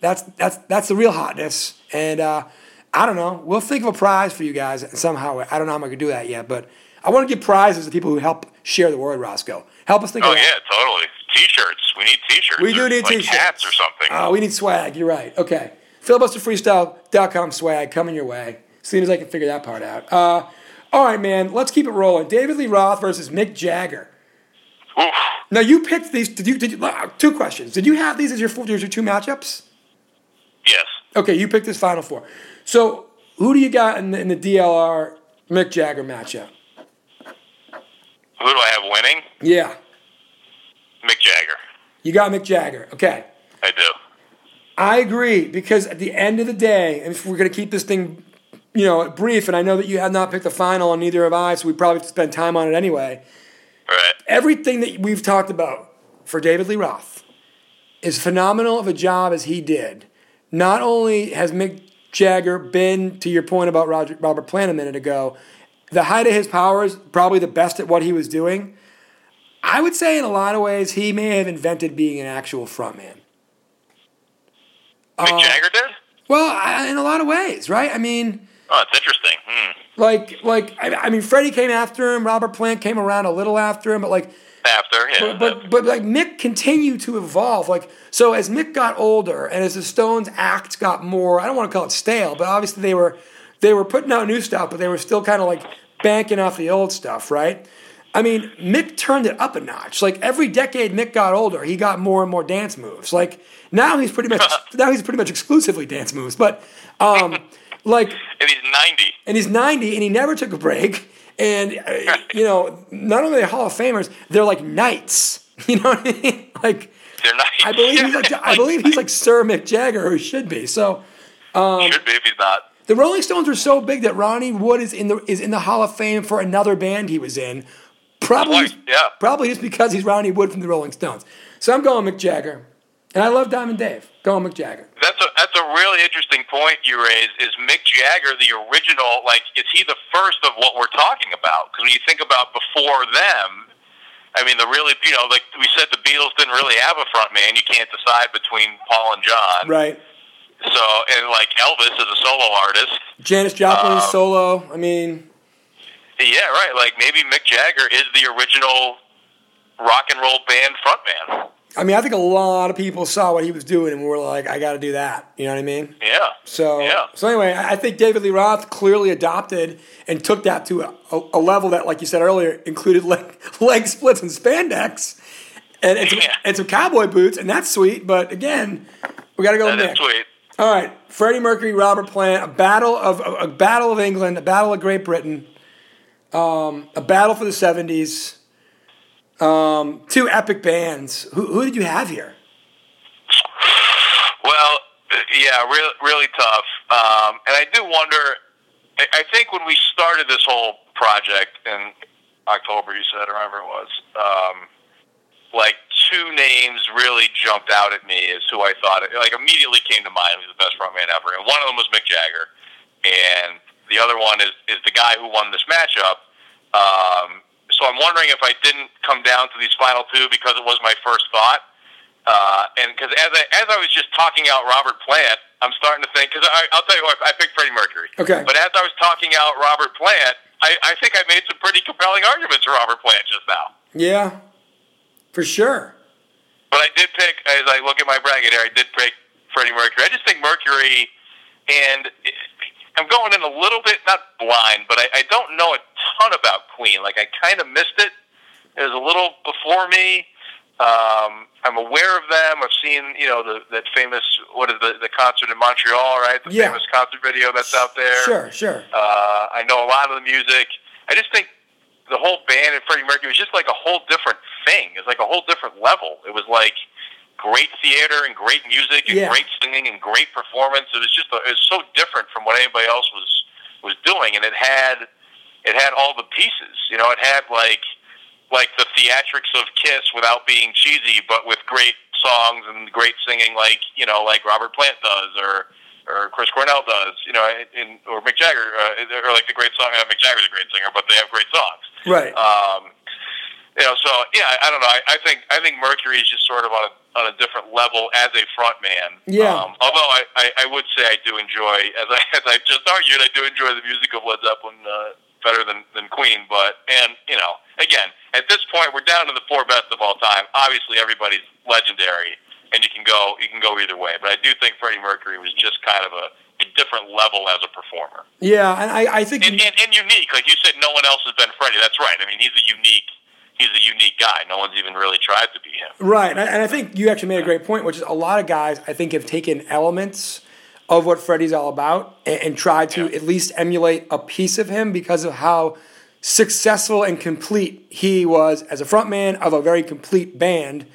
That's that's that's the real hotness. And uh, I don't know. We'll think of a prize for you guys somehow. I don't know how I'm gonna do that yet, but I want to give prizes to people who help share the word. Roscoe, help us think. Oh of that. yeah, totally. T-shirts. We need T-shirts. We do need like t-shirts. Hats or something. Oh, we need swag. You're right. Okay. Filibusterfreestyle.com swag coming your way. As soon as I can figure that part out. Uh, all right, man. Let's keep it rolling. David Lee Roth versus Mick Jagger. Oof. Now you picked these. Did you? Did you? uh, Two questions. Did you have these as your four, as your two matchups? Yes. Okay, you picked this final four. So who do you got in the, in the DLR Mick Jagger matchup? Who do I have winning? Yeah, Mick Jagger. you got Mick Jagger. Okay. I do. I agree because at the end of the day, and if we're going to keep this thing, you know, brief, and I know that you have not picked the final, and neither have I, so we probably have to spend time on it anyway. Right. Everything that we've talked about for David Lee Roth is phenomenal of a job as he did. Not only has Mick Jagger been, to your point about Roger, Robert Plant a minute ago, the height of his powers, probably the best at what he was doing. I would say in a lot of ways he may have invented being an actual frontman. Mick Uh, Jagger did? Well, I, in a lot of ways, right? I mean, Oh, it's interesting. Hmm. like, like I, I mean, Freddie came after him. Robert Plant came around a little after him, but like, After, yeah. but, but but like Mick continued to evolve. Like, so as Mick got older and as the Stones act got more, I don't want to call it stale, but obviously they were they were putting out new stuff, but they were still kind of like banking off the old stuff, right? I mean, Mick turned it up a notch. Like every decade Mick got older, he got more and more dance moves. Like now he's pretty much now he's pretty much exclusively dance moves. But um, like and he's 90. and he's 90 and he never took a break. And, uh, you know, not only are they Hall of Famers, they're like knights. You know what I mean? Like, They're 90. I believe he's like, I believe he's like Sir Mick Jagger, or he should be. So Should be if he's not. the Rolling Stones were so big that Ronnie Wood is in the is in the Hall of Fame for another band he was in. Probably, yeah. probably just because he's Ronnie Wood from the Rolling Stones. So I'm going Mick Jagger, and I love Diamond Dave. Mick Jagger. That's a that's a really interesting point you raise. Is Mick Jagger the original? Like, is he the first of what we're talking about? Because when you think about before them, I mean, the really, you know, like we said, the Beatles didn't really have a front man. You can't decide between Paul and John. Right. So, and like Elvis is a solo artist. Janis Joplin Um, solo. I mean, Yeah, right. Like maybe Mick Jagger is the original rock and roll band frontman. I mean, I think a lot of people saw what he was doing and were like, I got to do that. You know what I mean? Yeah. So, Yeah. so anyway, I think David Lee Roth clearly adopted and took that to a, a, level that, like you said earlier, included leg, leg splits and spandex and, and, some, Yeah. and some cowboy boots, and that's sweet. But again, we got to go That is sweet. All right, Freddie Mercury, Robert Plant, a battle of a, a battle of England, a battle of Great Britain, um, a battle for the seventies. Um, two epic bands. Who, who did you have here? Well, yeah, really, really tough. Um, and I do wonder. I, think when we started this whole project in October, you said, or whatever it was, um, like two names really jumped out at me as who I thought, like immediately came to mind was the best frontman ever, and one of them was Mick Jagger, and the other one is is the guy who won this matchup. Um, so I'm wondering if I didn't come down to these final two because it was my first thought. Uh, and because as I, as I was just talking out Robert Plant, I'm starting to think, because I'll tell you what, I picked Freddie Mercury. Okay. But as I was talking out Robert Plant, I, I think I made some pretty compelling arguments for Robert Plant just now. Yeah, for sure. But I did pick, as I look at my bracket here, I did pick Freddie Mercury. I just think Mercury, and I'm going in a little bit, not blind, but I, I don't know a ton about Queen. Like, I kind of missed it. It was a little before me. Um, I'm aware of them. I've seen, you know, the that famous what is the the concert in Montreal, right? The Yeah. famous concert video that's out there. Sure, sure. Uh, I know a lot of the music. I just think the whole band and Freddie Mercury was just like a whole different thing. It was like a whole different level. It was like great theater and great music and Yeah. great singing and great performance. It was just a, it was so different from what anybody else was was doing, and it had it had all the pieces. You know, it had like like the theatrics of Kiss without being cheesy, but with great songs and great singing, like you know, like Robert Plant does, or or Chris Cornell does, you know, in, or Mick Jagger, uh, or like the great song. Uh, Mick Jagger's a great singer, but they have great songs. Right. Um, you know, so yeah, I, I don't know. I, I think I think Mercury is just sort of on a on a different level as a front man. Yeah. Um, although I, I, I would say I do enjoy, as I as I just argued, I do enjoy the music of Led Zeppelin uh, better than than Queen. But and you know, again, at this point, we're down to the four best of all time. Obviously, everybody's legendary, and you can go you can go either way. But I do think Freddie Mercury was just kind of a, a different level as a performer Yeah, and I, I think and, and, and unique. Like you said, no one else has been Freddie. That's right. I mean, he's a unique. He's a unique guy. No one's even really tried to be him. Right, and I, and think you actually made a great point, which is a lot of guys I think have taken elements of what Freddie's all about and, and tried to Yeah. at least emulate a piece of him because of how successful and complete he was as a frontman of a very complete band,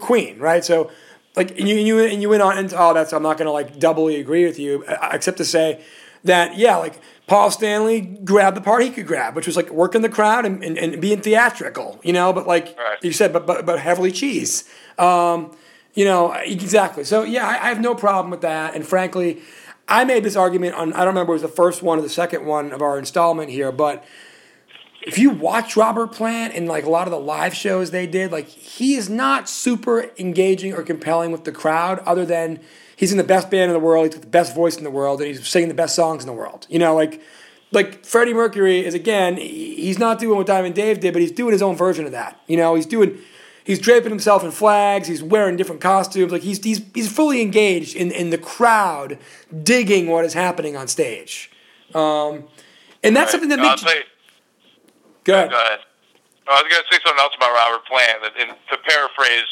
Queen. Right, so like and you and you and you went on into all that. So I'm not going to like doubly agree with you, uh, except to say that yeah, like Paul Stanley grabbed the part he could grab, which was like working the crowd and, and, and being theatrical, you know. But like Right. you said, but but but heavily cheese. Um, you know exactly. So yeah, I, I have no problem with that. And frankly, I made this argument on I don't remember if it was the first one or the second one of our installment here, but if you watch Robert Plant and like a lot of the live shows they did, like he is not super engaging or compelling with the crowd, other than he's in the best band in the world, he's got the best voice in the world, and he's singing the best songs in the world. You know, like like Freddie Mercury is again, he's not doing what Diamond Dave did, but he's doing his own version of that. You know, he's doing he's draping himself in flags, he's wearing different costumes, like he's he's he's fully engaged in, in the crowd digging what is happening on stage. Um, and that's something that makes you, good. Go ahead. I was going to say something else about Robert Plant. In, to paraphrase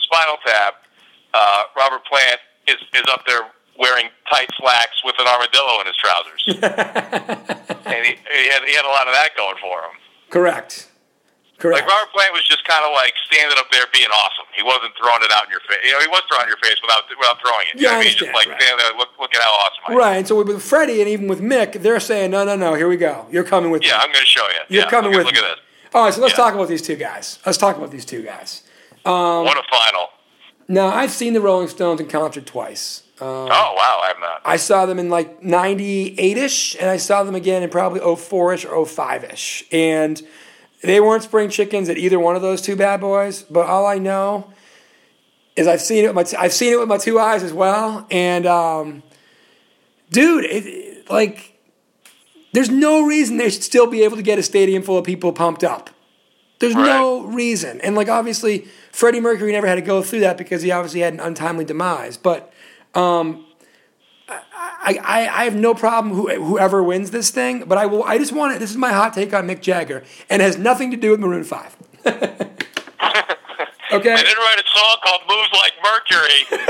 Spinal Tap, uh, Robert Plant is, is up there wearing tight slacks with an armadillo in his trousers, and he, he had he had a lot of that going for him. Correct. Correct. Like Robert Plant was just kind of like standing up there being awesome. He wasn't throwing it out in your face. You know, he was throwing it in your face without without throwing it. You Yeah, know I mean? Just like right. standing there, look, look at how awesome I am. Right, and so with Freddie and even with Mick, they're saying, no, no, no, here we go. You're coming with Yeah, me. I'm going to show you. You're yeah, coming look, with at- me. Look at this. All right, so let's Yeah. talk about these two guys. Let's talk about these two guys. Um, what a final. Now, I've seen the Rolling Stones in concert twice. Um, oh wow, I have not. I saw them in like 98 ish, and I saw them again in probably 04 ish or 05 ish. And they weren't spring chickens at either one of those two bad boys, but all I know is I've seen it with my I've seen it with my two eyes as well. And um, dude, it- like there's no reason they should still be able to get a stadium full of people pumped up. There's no reason. And like obviously Freddie Mercury never had to go through that because he obviously had an untimely demise. But um, I, I, I have no problem who, whoever wins this thing, but I will I just want it. This is my hot take on Mick Jagger, and it has nothing to do with Maroon Five. okay, They didn't write a song called "Moves Like Mercury."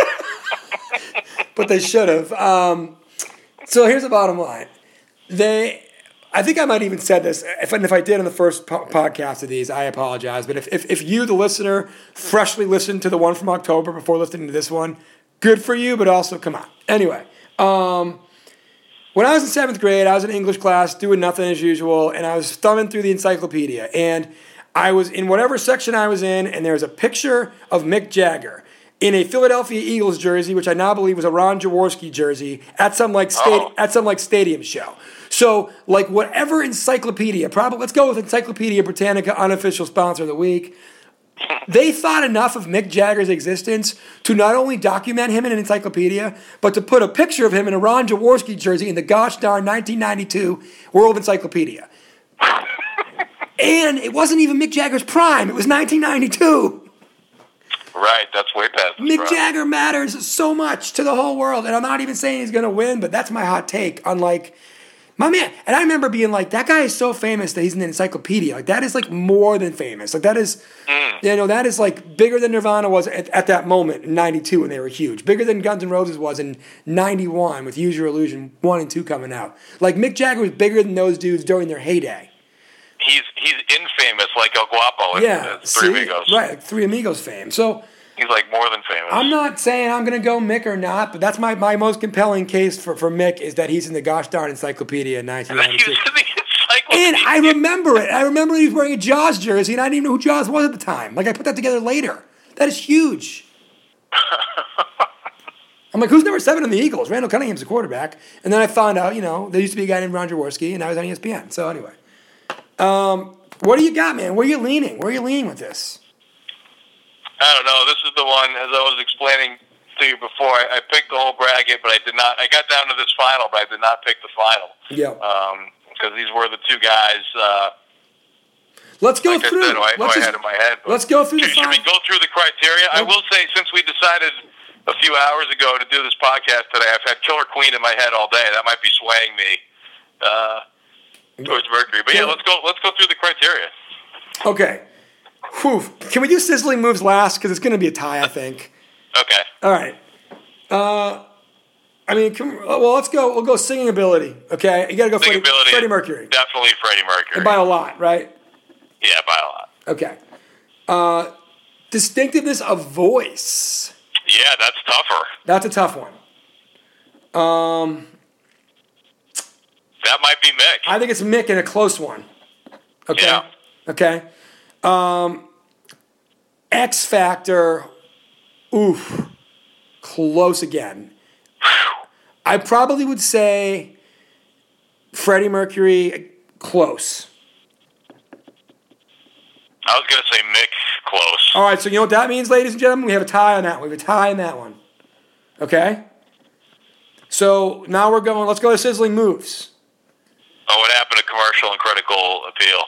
but they should have. Um, so here's the bottom line: they. I think I might even said this. If, and if I did on the first po- podcast of these, I apologize. But if, if, if you, the listener, freshly listened to the one from October before listening to this one, good for you, but also come on. Anyway, um, when I was in seventh grade, I was in English class doing nothing as usual, and I was thumbing through the encyclopedia. And I was in whatever section I was in, and there was a picture of Mick Jagger in a Philadelphia Eagles jersey, which I now believe was a Ron Jaworski jersey, at some like sta- Oh. at some like stadium show. So like whatever encyclopedia, probably let's go with Encyclopedia Britannica, unofficial sponsor of the week. They thought enough of Mick Jagger's existence to not only document him in an encyclopedia, but to put a picture of him in a Ron Jaworski jersey in the gosh darn 1992 World Encyclopedia. and it wasn't even Mick Jagger's prime, it was 1992. right, that's way past. Mick. Jagger matters so much to the whole world. And I'm not even saying he's going to win, but that's my hot take on like my man. And I remember being like, that guy is so famous that he's in an encyclopedia. Like that is like more than famous. Like that is, mm. you know, that is like bigger than Nirvana was at, at that moment in 92 when they were huge. Bigger than Guns N' Roses was in 91 with Use Your Illusion 1 and 2 coming out. Like Mick Jagger was bigger than those dudes during their heyday. He's he's infamous like El Guapo in Yeah. Three see? Amigos. Right. Like Three Amigos fame. So, He's like more than famous. I'm not saying I'm going to go Mick or not, but that's my, my most compelling case for, for Mick is that he's in the gosh darn encyclopedia in He was 1992. in the encyclopedia. And I remember it. I remember he was wearing a Jaws jersey, and I didn't even know who Jaws was at the time. Like, I put that together later. That is huge. I'm like, who's number seven in the Eagles? Randall Cunningham's the quarterback. And then I found out, you know, there used to be a guy named Ron Jaworski, and now he's on ESPN. So, anyway. Um, what do you got, man? Where are you leaning? Where are you leaning with this? I don't know. This is the one, as I was explaining to you before, I, I picked the whole bracket, but I did not. I got down to this final, but I did not pick the final. Yeah. Because these were the two guys. Uh, Let's go like through. said, I, let's, I just- had in my head. let's go through the Should, should we go through the criteria? I will say, since we decided a few hours ago to do this podcast today, I've had Killer Queen in my head all day. That might be swaying me uh, towards Mercury. But yeah, let's go. Let's go through the criteria. Okay. Whew. Can we do sizzling moves last? Because it's going to be a tie, I think. Okay. All right. Uh, I mean, come, well, let's go. We'll go singing ability. Okay, you got to go Freddie. Freddie Mercury Definitely Freddie Mercury. by a lot, right? yeah, by a lot. Okay. Uh, distinctiveness of voice. Yeah, that's tougher. That's a tough one. That might be Mick. I think it's Mick in a close one. Okay. Yeah. Okay. Um, X Factor. Oof. Close again. I probably would say Freddie Mercury close. I was gonna say Mick close. All right, so you know what that means, ladies and gentlemen? We have a tie on that one. We have a tie on that one. Okay? So now we're going, let's go to sizzling moves. Oh, what happened to commercial and critical appeal?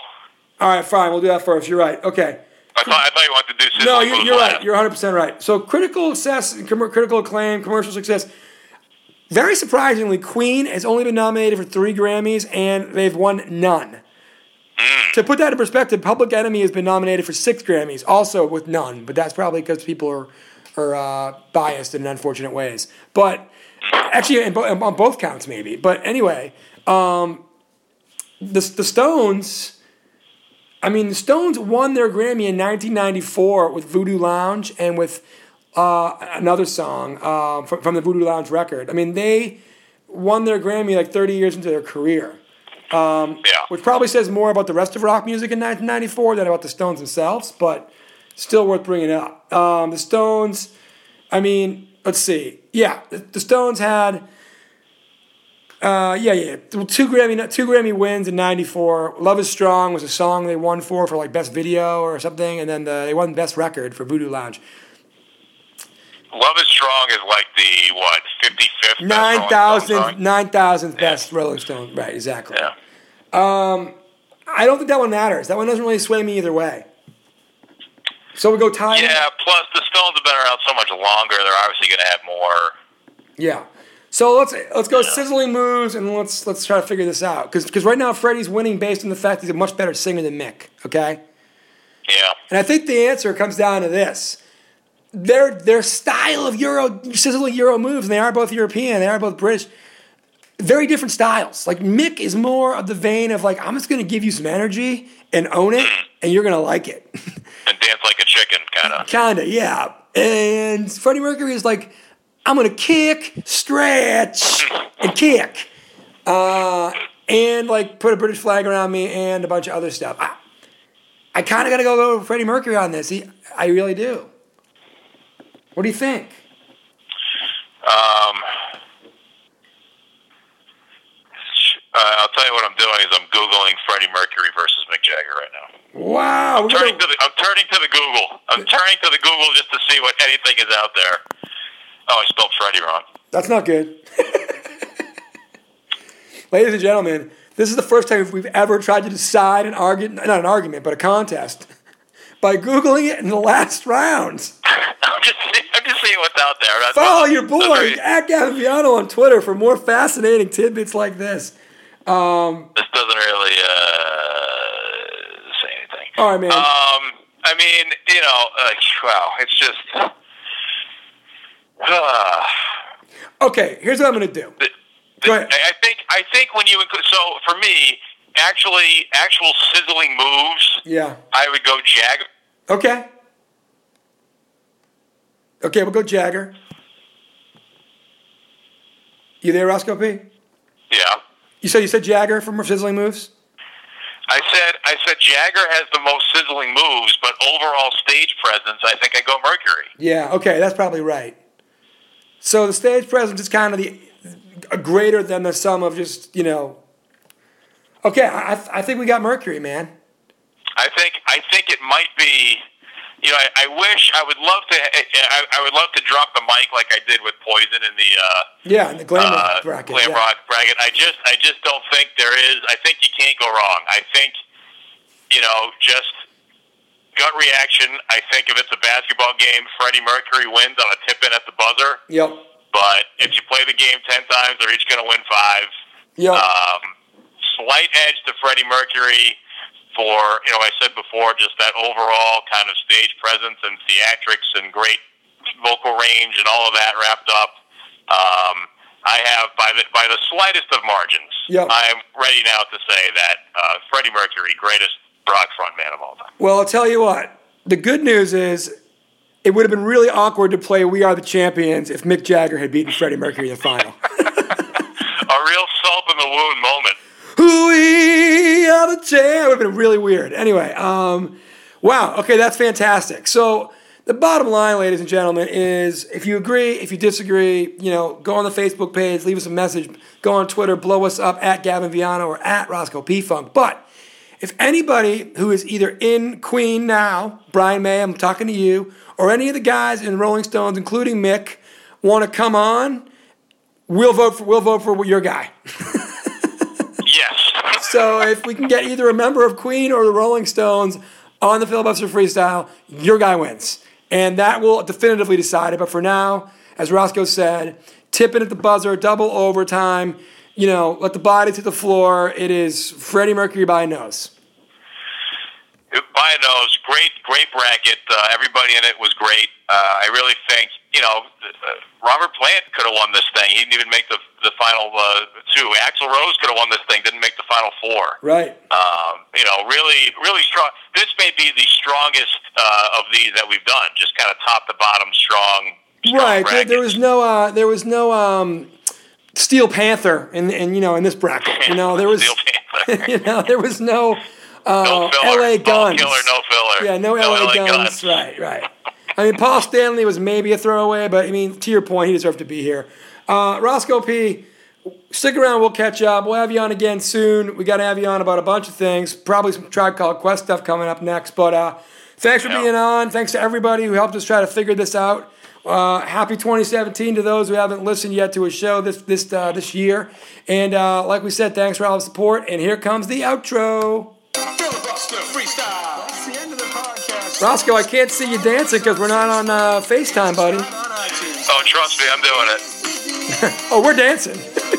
All right, fine. We'll do that first. You're right. Okay. I thought I thought you wanted to do No, you're, you're right. You're 100% right. So critical success, com- critical acclaim, commercial success. Very surprisingly, Queen has only been nominated for three Grammys and they've won none. To put that in perspective, Public Enemy has been nominated for six Grammys, also with none. But that's probably because people are are uh, biased in unfortunate ways. But actually, in bo- on both counts, maybe. But anyway, um, the the Stones. I mean, the Stones won their Grammy in 1994 with Voodoo Lounge and with uh, another song uh, from, from the Voodoo Lounge record. I mean, they won their Grammy like 30 years into their career, yeah. which probably says more about the rest of rock music in 1994 than about the Stones themselves, but still worth bringing up. Um, the Stones, I mean, let's see. Yeah, the, the Stones had. Uh, yeah, yeah. Two Grammy, two Grammy wins in '94. "Love Is Strong" was a song they won for for like best video or something, and then the, they won best record for Voodoo Lounge. Love is strong is like the what fifty fifth Nine thousand, nine thousandth best Rolling Stone. Right, exactly. Yeah. I don't think that one matters. That one doesn't really sway me either way. So we go tie. Yeah. Plus, the Stones have been around so much longer. They're obviously going to have more. Yeah. So let's let's go sizzling moves and let's let's try to figure this out because right now Freddie's winning based on the fact he's a much better singer than Mick. Okay. Yeah. And I think the answer comes down to this. Their their style of Euro sizzling Euro moves, and they are both European, they are both British. Very different styles. Like Mick is more of the vein of like, I'm just gonna give you some energy and own it, mm-hmm. and you're gonna like it. And dance like a chicken, kind of. Kinda, yeah. And Freddie Mercury is like, I'm gonna kick, stretch, and kick. Uh, and like put a British flag around me and a bunch of other stuff. I, I kinda gotta go with Freddie Mercury on this. He, I really do. What do you think? Um. Uh, I'll tell you what I'm doing is I'm googling Freddie Mercury versus Mick Jagger right now. Wow. we're Turning gonna- to the, I'm turning to the Google. I'm turning to the Google just to see what anything is out there. Oh, I spelled Freddie wrong. That's not good. Ladies and gentlemen, this is the first time we've ever tried to decide an argument, not an argument, but a contest by Googling it in the last round. I'm just I'm just seeing what's out there. That's- Follow your boy, at Gaviano on Twitter for more fascinating tidbits like this. This doesn't really uh, say anything. All right, man. Um, I mean, you know, uh, wow, it's just. Okay, here's what I'm going to do. the, Go ahead. I I think I think when you include so for me, actually, actual sizzling moves, Yeah. I would go Jagger. Okay. Okay, we'll go Jagger. You there, Roscoe P? Yeah, You said you said Jagger from Sizzling Moves? I said I said Jagger has the most sizzling moves, but overall stage presence, I think I go Mercury. Yeah, okay, that's probably right. So the stage presence is kind of the greater than the sum of just, you know. Okay, I, I think we got Mercury, man. I think I think it might be. You know, I, I wish I would love to. I, I would love to drop the mic like I did with Poison in the uh, Yeah, in the glam rock uh, bracket. glam yeah. rock bracket. I just I just don't think there is. I think you can't go wrong. I think you know just gut reaction. I think if it's a basketball game, Freddie Mercury wins on a tip in at the buzzer. Yep. But if you play the game ten times, they're each going to win five. Yep. Um, slight edge to Freddie Mercury for you know I said before just that overall kind of stage presence and theatrics and great vocal range and all of that wrapped up. Um, I have by the by the slightest of margins. Yep. I'm ready now to say that uh, Freddie Mercury, greatest frontman of all time. Well, I'll tell you what. The good news is it would have been really awkward to play We Are the Champions if Mick Jagger had beaten Freddie Mercury in the final. A real salt in the wound moment. we are the champions. It would have been really weird. Anyway, um, wow. Okay, that's fantastic. So the bottom line, ladies and gentlemen, is if you agree, if you disagree, you know, go on the Facebook page, leave us a message, go on Twitter, blow us up at Gavin Viano or at Roscoe P Funk. But if anybody who is either in Queen now, Brian May, I'm talking to you, or any of the guys in Rolling Stones, including Mick, want to come on, we'll vote for we'll vote for your guy. Yes. So if we can get either a member of Queen or the Rolling Stones on the filibuster freestyle, your guy wins. And that will definitively decide it. But for now, as Roscoe said, tipping at the buzzer, double overtime, you know, let the body to the floor. It is Freddie Mercury by nose. by a nose. Great, great bracket. Uh, everybody in it was great. Uh, I really think, you know, uh, Robert Plant could have won this thing. He didn't even make the the final uh, two. Axl Rose could have won this thing. Didn't make the final four. Right. Um, you know, really, really strong. This may be the strongest uh, of these that we've done. Just kind of top to bottom, strong. strong Right. There, there was no uh, there was no um, Steel Panther in, in you know in this bracket. You know, there was Steel you know, there was no no uh, filler. LA Guns. killer, no filler. Yeah, no, no LA, LA guns. Right, right. I mean, Paul Stanley was maybe a throwaway, but I mean, to your point, he deserved to be here. Uh, Roscoe P, stick around. We'll catch up. We'll have you on again soon. We got to have you on about a bunch of things. Probably some Tribe Called Quest stuff coming up next. But uh, thanks for Yeah. being on. Thanks to everybody who helped us try to figure this out. Uh, happy 2017 to those who haven't listened yet to a show this this uh, this year. And uh, like we said, thanks for all the support. And here comes the outro. Filibuster freestyle. That's the end of the podcast. Roscoe, I can't see you dancing because we're not on uh, FaceTime, buddy. Oh, trust me, I'm doing it. Oh, we're dancing.